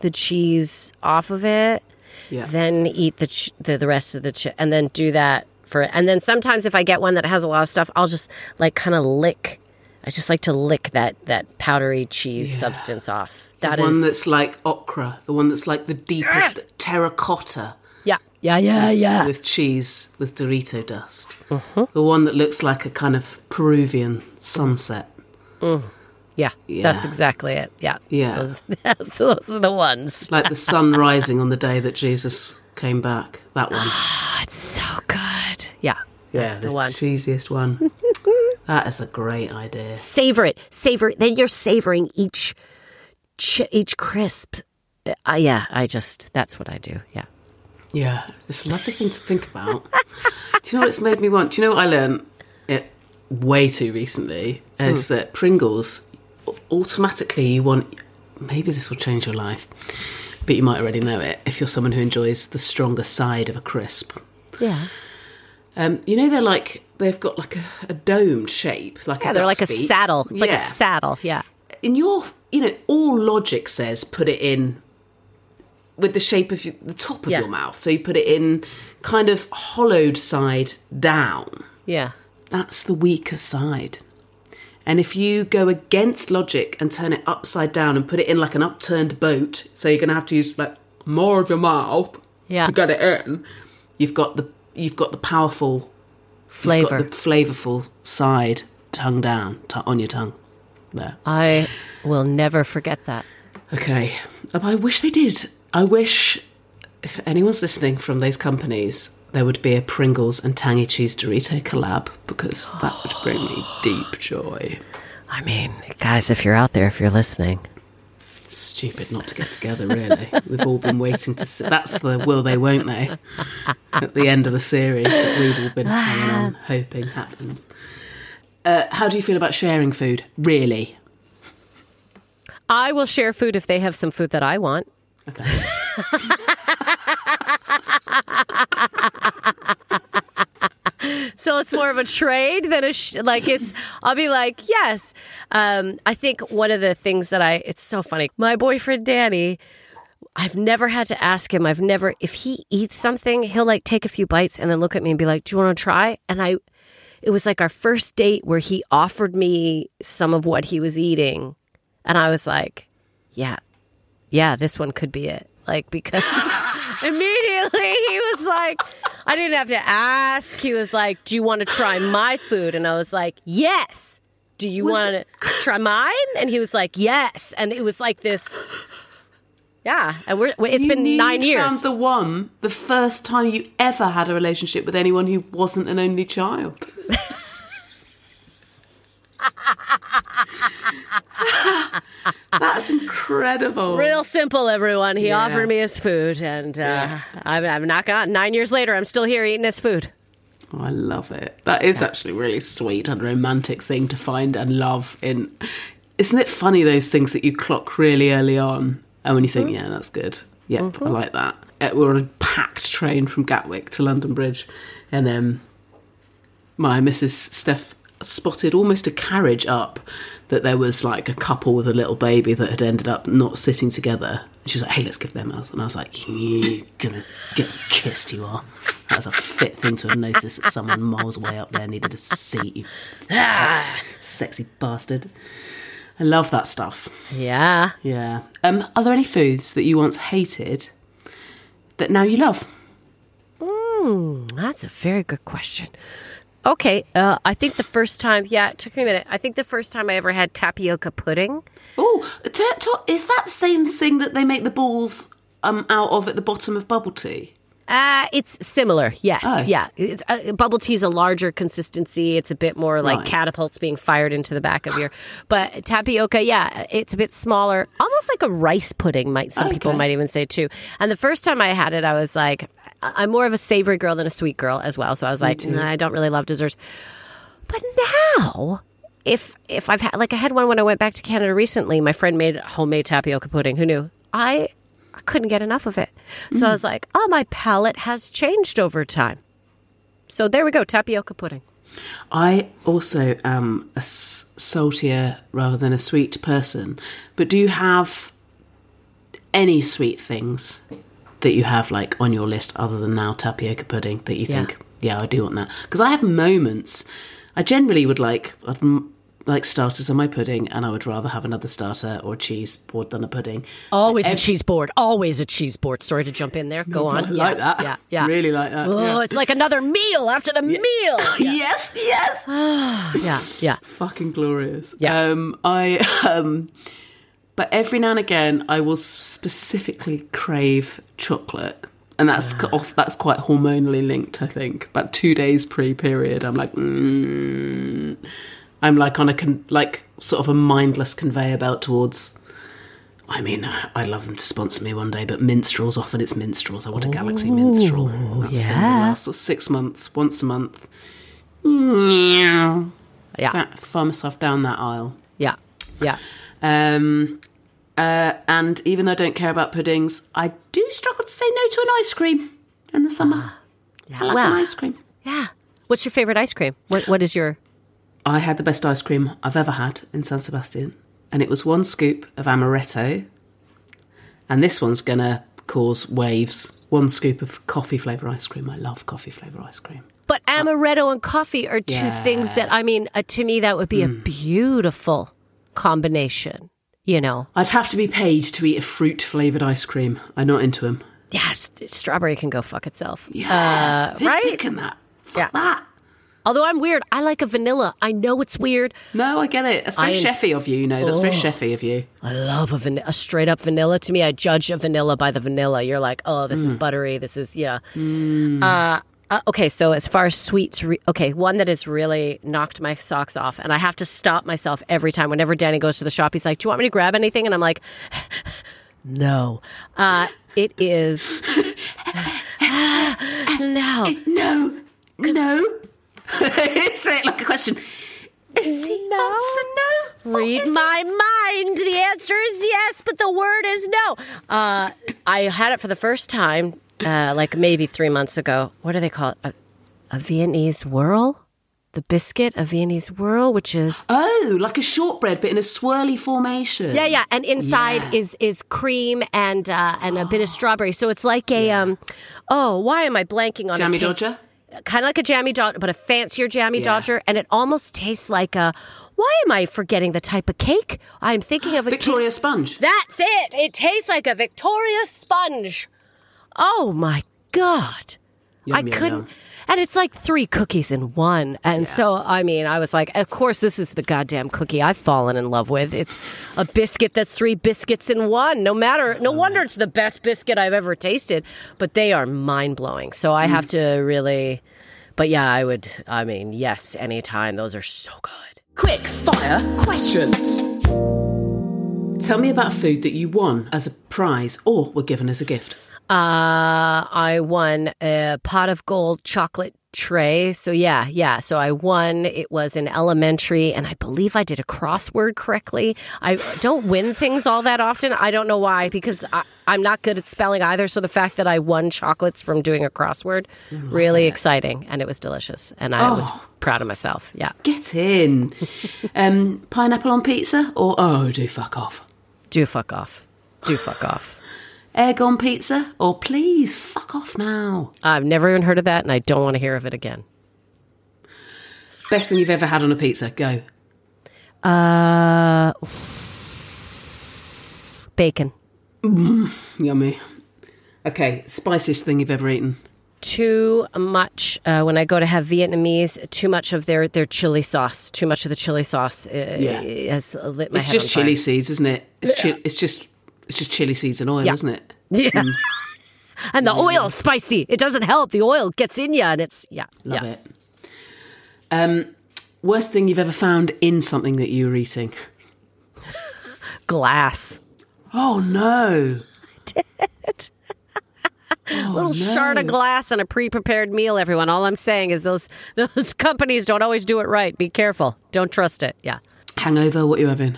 Speaker 3: the cheese off of it.
Speaker 2: Yeah.
Speaker 3: Then eat the ch- the, the rest of the ch- and then do that for and then sometimes if I get one that has a lot of stuff, I'll just like kind of lick. I just like to lick that that powdery cheese substance off. That
Speaker 2: the
Speaker 3: is
Speaker 2: one that's like okra, the one that's like the deepest terracotta
Speaker 3: yeah yeah yeah yeah.
Speaker 2: with cheese with Dorito dust.
Speaker 3: Mm-hmm.
Speaker 2: The one that looks like a kind of Peruvian sunset.
Speaker 3: yeah,
Speaker 2: Yeah.
Speaker 3: That's exactly it. Yeah,
Speaker 2: Yeah.
Speaker 3: Those, that's- those are the ones.
Speaker 2: Like the sun rising on the day that Jesus came back. That one.
Speaker 3: It's so good. Yeah, that's the one.
Speaker 2: cheesiest one. that is a great idea.
Speaker 3: Savor it, savor. it. Then you're savoring each ch- each crisp. Uh, yeah, I just that's what I do. Yeah.
Speaker 2: Yeah, it's a lovely thing to think about. Do you know what it's made me want? Do you know what I learned it way too recently? Is that Pringles automatically you want. Maybe this will change your life, but you might already know it if you're someone who enjoys the stronger side of a crisp.
Speaker 3: Yeah.
Speaker 2: Um, you know they're like they've got like a, a domed shape, like
Speaker 3: Yeah,
Speaker 2: a
Speaker 3: they're like a saddle. It's like a saddle. Yeah.
Speaker 2: in your you know all logic says put it in with the shape of your, the top of
Speaker 3: Yeah.
Speaker 2: your mouth so you put it in kind of hollowed side down
Speaker 3: Yeah.
Speaker 2: that's the weaker side and if you go against logic and turn it upside down and put it in like an upturned boat so you're going to have to use like more of your mouth
Speaker 3: Yeah.
Speaker 2: to get it in you've got the you've got the powerful
Speaker 3: Flavor.
Speaker 2: you've got the flavorful side tongue down t- on your tongue there
Speaker 3: I will never forget that.
Speaker 2: Okay. Um, I wish they did. I wish if anyone's listening from those companies, there would be a Pringles and tangy cheese Dorito collab because that would bring me deep joy.
Speaker 3: I mean, guys, if you're out there, if you're listening,
Speaker 2: Stupid not to get together, really. We've all been waiting to see. That's the will they, won't they? At the end of the series that we've all been hanging on, hoping happens. Uh, how do you feel about sharing food? Really?
Speaker 3: I will share food if they have some food that I want.
Speaker 2: Okay.
Speaker 3: So it's more of a trade than a sh- like it's. I'll be like, yes. Um, I think one of the things that I. It's so funny. My boyfriend Danny. I've never had to ask him. I've never. If he eats something, he'll like take a few bites and then look at me and be like, "Do you want to try?" And I. It was like our first date where he offered me some of what he was eating, and I was like, "Yeah, yeah, this one could be it." Like because immediately he was like, I didn't have to ask. He was like, "Do you want to try my food?" And I was like, "Yes." Do you want to try mine? And he was like, "Yes." And it was like this. Yeah, and we're it's
Speaker 2: You
Speaker 3: been nine years.
Speaker 2: Found the one, the first time you ever had a relationship with anyone who wasn't an only child. That's incredible.
Speaker 3: Real simple, everyone. He
Speaker 2: Yeah.
Speaker 3: offered me his food, and uh, I've, I've not gone. Nine years later, I'm still here eating his food.
Speaker 2: Oh, I love it. That is actually really sweet and romantic thing to find and love in. Isn't it funny those things that you clock really early on, and when you think, yeah, that's good. Yep, I like that. Uh, we were on a packed train from Gatwick to London Bridge, and um, my Mrs. Steph spotted almost a carriage up that there was like a couple with a little baby that had ended up not sitting together. And she was like, "Hey, let's give them a." And I was like, "You gonna get kissed? You are." That's a fit thing to have noticed that someone miles away up there needed a seat. You sexy bastard. I love that stuff.
Speaker 3: Yeah.
Speaker 2: Yeah. Um, are there any foods that you once hated that now you love?
Speaker 3: That's a very good question. Okay, uh, I think the first time, yeah, it took me a minute. I think the first time I ever had tapioca pudding.
Speaker 2: Oh, is that the same thing that they make the balls um, out of at the bottom of bubble tea?
Speaker 3: Uh, it's similar, yes,
Speaker 2: Oh.
Speaker 3: yeah. It's, uh, bubble tea is a larger consistency. It's a bit more like
Speaker 2: Right.
Speaker 3: catapults being fired into the back of your. But tapioca, yeah, it's a bit smaller, almost like a rice pudding. Might some people might even say too. And the first time I had it, I was like, I'm more of a savory girl than a sweet girl as well. So I was like, nah, I don't really love desserts. But now if if I've had like I had one when I went back to Canada recently. My friend made homemade tapioca pudding. Who knew? I I couldn't get enough of it. So I mm. was like, oh, my palate has changed over time. So there we go, tapioca pudding.
Speaker 2: I also am a s- saltier rather than a sweet person. But do you have any sweet things that you have like on your list other than now tapioca pudding that you
Speaker 3: Yeah.
Speaker 2: think, yeah, I do want that? Because I have moments. I generally would like I'd m- like starters on my pudding, and I would rather have another starter or cheese board than a pudding.
Speaker 3: Always a cheese board. Always a cheese board. Sorry to jump in there. Go on.
Speaker 2: I like
Speaker 3: yeah,
Speaker 2: that.
Speaker 3: Yeah, yeah.
Speaker 2: Really like that,
Speaker 3: Oh,
Speaker 2: yeah.
Speaker 3: it's like another meal after the meal.
Speaker 2: Yes, yes.
Speaker 3: yeah, yeah.
Speaker 2: fucking glorious.
Speaker 3: Yeah.
Speaker 2: Um, I um, but every now and again, I will specifically crave chocolate, and that's
Speaker 3: Ah.
Speaker 2: off. That's quite hormonally linked. I think. About two days pre-period, I'm like, mm, I'm like on a con- like sort of a mindless conveyor belt towards. I mean, I'd love them to sponsor me one day, but minstrels often it's minstrels. I want a Galaxy minstrel. That's been the
Speaker 3: yeah.
Speaker 2: last sort of six months, once a month. Yeah.
Speaker 3: Yeah.
Speaker 2: That, find myself down that aisle.
Speaker 3: Yeah, yeah.
Speaker 2: Um, uh, and even though I don't care about puddings, I do struggle to say no to an ice cream in the summer. yeah I like
Speaker 3: Well.
Speaker 2: an ice cream.
Speaker 3: Yeah. What's your favorite ice cream? What What is your?
Speaker 2: I had the best ice cream I've ever had in San Sebastian, and it was one scoop of amaretto. And this one's gonna cause waves. One scoop of coffee flavour ice cream. I love coffee flavour ice cream.
Speaker 3: But amaretto and coffee are two
Speaker 2: Yeah.
Speaker 3: things that I mean. Uh, to me, that would be a beautiful combination. You know.
Speaker 2: I'd have to be paid to eat a fruit flavoured ice cream. I'm not into them.
Speaker 3: Yes, strawberry can go fuck itself.
Speaker 2: Yeah,
Speaker 3: Uh, right?
Speaker 2: picking that?
Speaker 3: Yeah.
Speaker 2: That.
Speaker 3: Although I'm weird, I like a vanilla. I know it's weird.
Speaker 2: No, I get it. That's very
Speaker 3: I-
Speaker 2: chefy of you. You know, that's very
Speaker 3: Oh.
Speaker 2: chefy of you.
Speaker 3: I love a, van- a straight up vanilla. To me, I judge a vanilla by the vanilla. You're like, oh, this is buttery. This is yeah. Uh, uh, okay, so as far as sweets, re- okay, one that has really knocked my socks off, and I have to stop myself every time. Whenever Danny goes to the shop, he's like, "Do you want me to grab anything?" And I'm like, "No." Uh, it is no.
Speaker 2: No, no. Say it like a question. Is the
Speaker 3: No.
Speaker 2: answer no?
Speaker 3: Read my
Speaker 2: it-
Speaker 3: mind. The answer is yes, but the word is no. Uh, I had it for the first time, uh, like maybe three months ago. What do they call it? A, a Viennese whirl? The biscuit, a Viennese whirl, which is
Speaker 2: Oh, like a shortbread, but in a swirly formation.
Speaker 3: yeah, yeah, and inside
Speaker 2: Yeah.
Speaker 3: is is cream and uh, and a bit of strawberry. So it's like a um. Oh, why am I blanking on
Speaker 2: Jammy? Dodger.
Speaker 3: kind of like a jammy dodger, but a fancier jammy
Speaker 2: Yeah.
Speaker 3: dodger, and it almost tastes like a. Why am I forgetting the type of cake? I'm thinking of a cake-
Speaker 2: Victoria Sponge.
Speaker 3: That's it. It tastes like a Victoria sponge. Oh my god!
Speaker 2: Yum,
Speaker 3: I
Speaker 2: yum,
Speaker 3: couldn't.
Speaker 2: yum.
Speaker 3: And it's like three cookies in one. And so, I mean, I was like, of course, this is the goddamn cookie I've fallen in love with. It's a biscuit that's three biscuits in one. No matter, no wonder it's the best biscuit I've ever tasted. But they are mind blowing. So I have mm. to really. But yeah, I would. I mean, yes, anytime. Those are so good.
Speaker 1: Quick fire questions.
Speaker 2: Tell me about food that you won as a prize or were given as a gift.
Speaker 3: Uh, I won a pot of gold chocolate tray. So yeah, yeah. So I won. It was in elementary, and I believe I did a crossword correctly. I don't win things all that often. I don't know why because I, I'm not good at spelling either. So the fact that I won chocolates from doing a crossword, really exciting, and it was delicious, and I was proud of myself. Yeah.
Speaker 2: Get in. um, pineapple on pizza or oh, do fuck off.
Speaker 3: Do fuck off. Do fuck off.
Speaker 2: Egg on pizza or please fuck off now.
Speaker 3: I've never even heard of that, and I don't want to hear of it again.
Speaker 2: Best thing you've ever had on a pizza. Go.
Speaker 3: Uh, bacon.
Speaker 2: Yummy. Okay, spiciest thing you've ever eaten.
Speaker 3: too much uh, when I go to have Vietnamese. Too much of their their chili sauce. Too much of the chili sauce uh,
Speaker 2: Yeah.
Speaker 3: has lit my
Speaker 2: It's
Speaker 3: head
Speaker 2: just
Speaker 3: on fire.
Speaker 2: chili seeds, isn't it? It's, chi- it's just it's just chili seeds and oil,
Speaker 3: Yeah.
Speaker 2: isn't it?
Speaker 3: Yeah, and the oil's spicy. It doesn't help. The oil gets in you, and it's yeah,
Speaker 2: Love
Speaker 3: yeah.
Speaker 2: it. Um, worst thing you've ever found in something that you were eating?
Speaker 3: Glass.
Speaker 2: Oh no!
Speaker 3: little shard of glass and a pre-prepared meal. Everyone, all I'm saying is those those companies don't always do it right. Be careful. Don't trust it. Yeah.
Speaker 2: Hangover, what you having?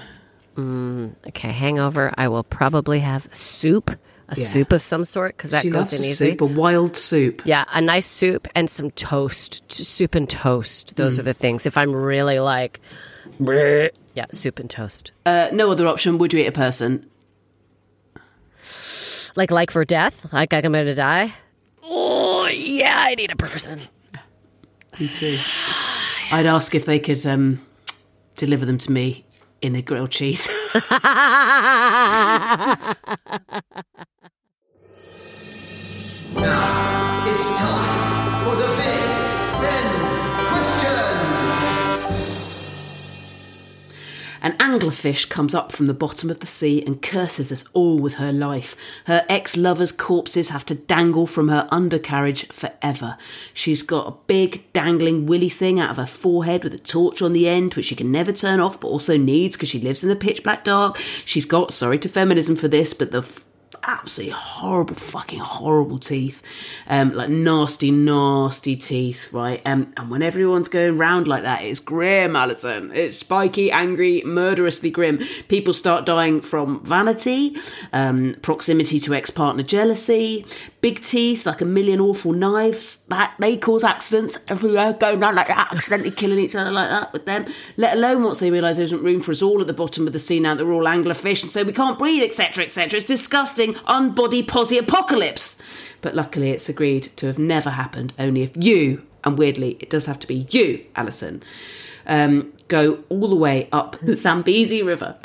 Speaker 3: Okay. Hangover. I will probably have soup, a
Speaker 2: Yeah.
Speaker 3: soup of some sort, because that
Speaker 2: she
Speaker 3: goes in easy.
Speaker 2: soup, a wild soup.
Speaker 3: Yeah, a nice soup and some toast. Soup and toast. Those
Speaker 2: Mm.
Speaker 3: are the things. If I'm really like, bleh, yeah, soup and toast.
Speaker 2: Uh, no other option. Would you eat a person?
Speaker 3: Like, like for death. Like I'm going to die. Oh yeah, I need a person.
Speaker 2: Me too. I'd ask if they could um, deliver them to me in a grilled cheese. An anglerfish comes up from the bottom of the sea and curses us all with her life. Her ex lover's corpses have to dangle from her undercarriage forever. She's got a big dangling willy thing out of her forehead with a torch on the end, which she can never turn off but also needs because she lives in the pitch black dark. She's got, sorry to feminism for this, but the absolutely horrible, fucking horrible teeth, um, like nasty, nasty teeth, right? Um, and when everyone's going round like that, it's grim, Allyson. It's spiky, angry, murderously grim. People start dying from vanity, um, proximity to ex-partner jealousy, big teeth, like a million awful knives. That they cause accidents everywhere, going around like that, accidentally killing each other like that with them. Let alone once they realise there isn't room for us all at the bottom of the sea now that we're all anglerfish, and so we can't breathe, etc., etc. It's disgusting, unbody posy apocalypse. But luckily, it's agreed to have never happened. Only if you, and weirdly, it does have to be you, Allyson, um, go all the way up the Zambezi River,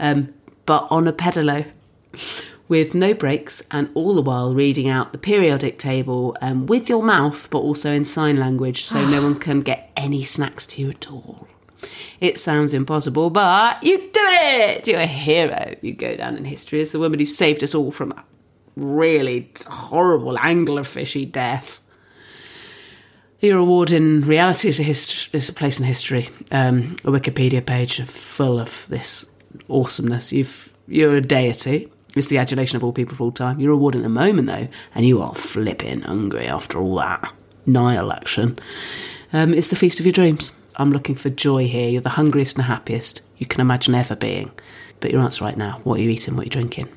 Speaker 2: um, but on a pedalo with no breaks and all the while reading out the periodic table um, with your mouth, but also in sign language, so no one can get any snacks to you at all. It sounds impossible, but you do it! You're a hero. You go down in history as the woman who saved us all from a really horrible anglerfishy death. Your award in reality is a, hist- is a place in history. Um, a Wikipedia page full of this awesomeness. You've you're a deity. It's the adulation of all people for all time. You're awarded in the moment though, and you are flipping hungry after all that Nile action. Um, it's the feast of your dreams. I'm looking for joy here. You're the hungriest and happiest you can imagine ever being. But your answer right now: what are you eating? What are you drinking?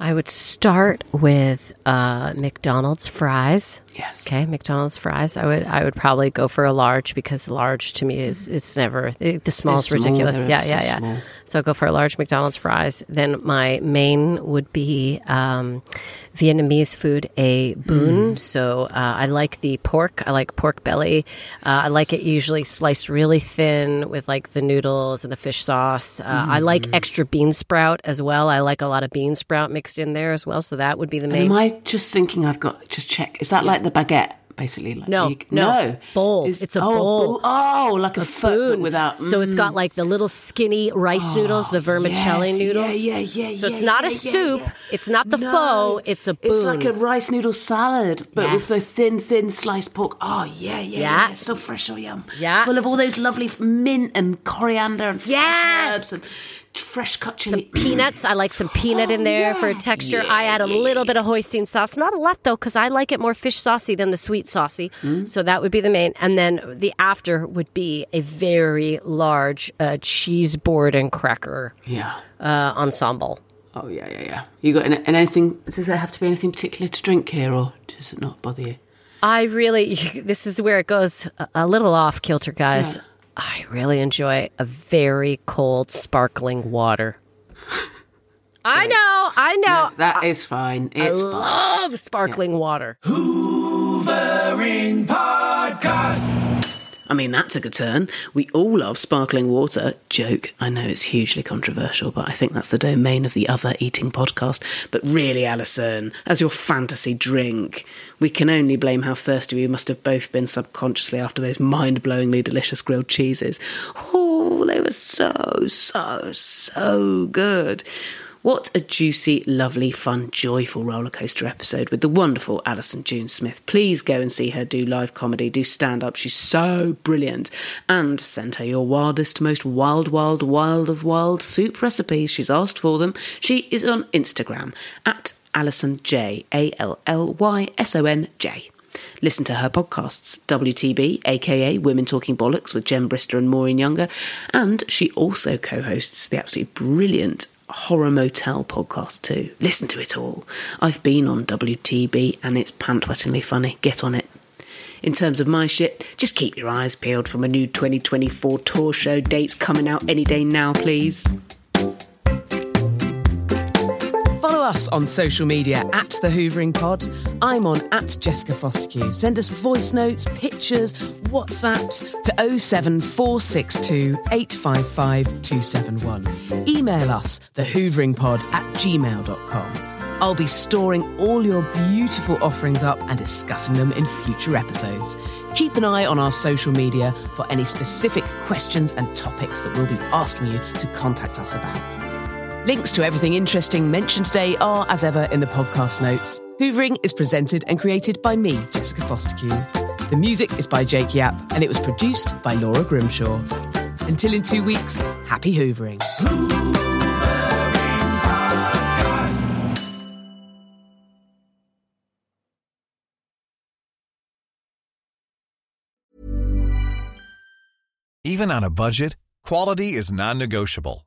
Speaker 3: I would start with uh, McDonald's fries.
Speaker 2: Yes.
Speaker 3: Okay, McDonald's fries. I would I would probably go for a large because large to me is it's never the, the small is ridiculous.
Speaker 2: they're
Speaker 3: Yeah,
Speaker 2: so
Speaker 3: yeah, yeah.
Speaker 2: small.
Speaker 3: So I'll go for a large McDonald's fries. Then my main would be um, Vietnamese food, a bún. So uh, I like the pork. I like pork belly. Uh, I like it usually sliced really thin with like the noodles and the fish sauce. Uh, I like extra bean sprout as well. I like a lot of bean sprout mixed in there as well. So that would be the
Speaker 2: And
Speaker 3: main.
Speaker 2: am I just thinking I've got just check? Is that like the baguette, basically? Like
Speaker 3: No,
Speaker 2: you-
Speaker 3: no. Bowl.
Speaker 2: Is-
Speaker 3: It's a
Speaker 2: oh,
Speaker 3: bowl.
Speaker 2: Oh, like a, foot but
Speaker 3: Bún.
Speaker 2: without.
Speaker 3: So it's got mm. like the little skinny rice oh, noodles, the vermicelli
Speaker 2: yes,
Speaker 3: noodles.
Speaker 2: Yeah, yeah, yeah.
Speaker 3: So it's
Speaker 2: yeah,
Speaker 3: not a
Speaker 2: yeah, yeah,
Speaker 3: soup.
Speaker 2: yeah.
Speaker 3: It's not the
Speaker 2: No,
Speaker 3: pho. It's a bún.
Speaker 2: It's like a rice noodle salad, but with
Speaker 3: Yes.
Speaker 2: the thin, thin sliced pork. Oh yeah, yeah, yeah. It's so fresh, so yum.
Speaker 3: Yeah.
Speaker 2: full of all those lovely mint and coriander and fresh
Speaker 3: Yes.
Speaker 2: herbs and fresh cut
Speaker 3: some
Speaker 2: chili.
Speaker 3: peanuts. I like some peanut in there for texture. I add a little bit of hoisin sauce, not a lot though, because I like it more fish saucy than the sweet saucy.
Speaker 2: Mm.
Speaker 3: So that would be the main, and then the after would be a very large uh, cheese board and cracker
Speaker 2: Yeah.
Speaker 3: uh, ensemble.
Speaker 2: Oh yeah, yeah, yeah. You got and anything? Does there have to be anything particular to drink here, or does it not bother you?
Speaker 3: I really, this is where it goes a, a little off kilter, guys.
Speaker 2: Yeah.
Speaker 3: I really enjoy a very cold, sparkling water. I know, I know.
Speaker 2: That is fine.
Speaker 3: I
Speaker 2: It's fine.
Speaker 3: love sparkling water.
Speaker 5: Hoovering podcast.
Speaker 2: I mean, that took a turn. We all love sparkling water. Joke. I know it's hugely controversial, but I think that's the domain of the other eating podcast. But really, Allyson, as your fantasy drink, we can only blame how thirsty we must have both been subconsciously after those mind blowingly delicious grilled cheeses. Oh, they were so, so, so good. What a juicy, lovely, fun, joyful roller coaster episode with the wonderful Allyson June Smith. Please go and see her do live comedy, do stand up. She's so brilliant. And send her your wildest, most wild, wild, wild of wild soup recipes. She's asked for them. She is on Instagram at Allyson J. A L L Y S O N J. Listen to her podcasts, WTB, aka Women Talking Bollocks with Jen Brister and Maureen Younger, and she also co hosts the absolutely brilliant Horror Motel podcast too. Listen to it all. I've been on WTB and it's pant-wettingly funny. Get on it. In terms of my shit, just keep your eyes peeled for my new 2024 tour show dates coming out any day now, please.
Speaker 1: Us on social media at The Hoovering Pod. I'm on at Jessica Fostekew. Send us voice notes, pictures, WhatsApps to 07462 855 271. Email us, thehooveringpod at gmail.com. I'll be storing all your beautiful offerings up and discussing them in future episodes. Keep an eye on our social media for any specific questions and topics that we'll be asking you to contact us about. Links to everything interesting mentioned today are, as ever, in the podcast notes. Hoovering is presented and created by me, Jessica Fostekew. The music is by Jake Yap, and it was produced by Laura Grimshaw. Until in two weeks, happy Hoovering.
Speaker 6: Even on a budget, quality is non-negotiable.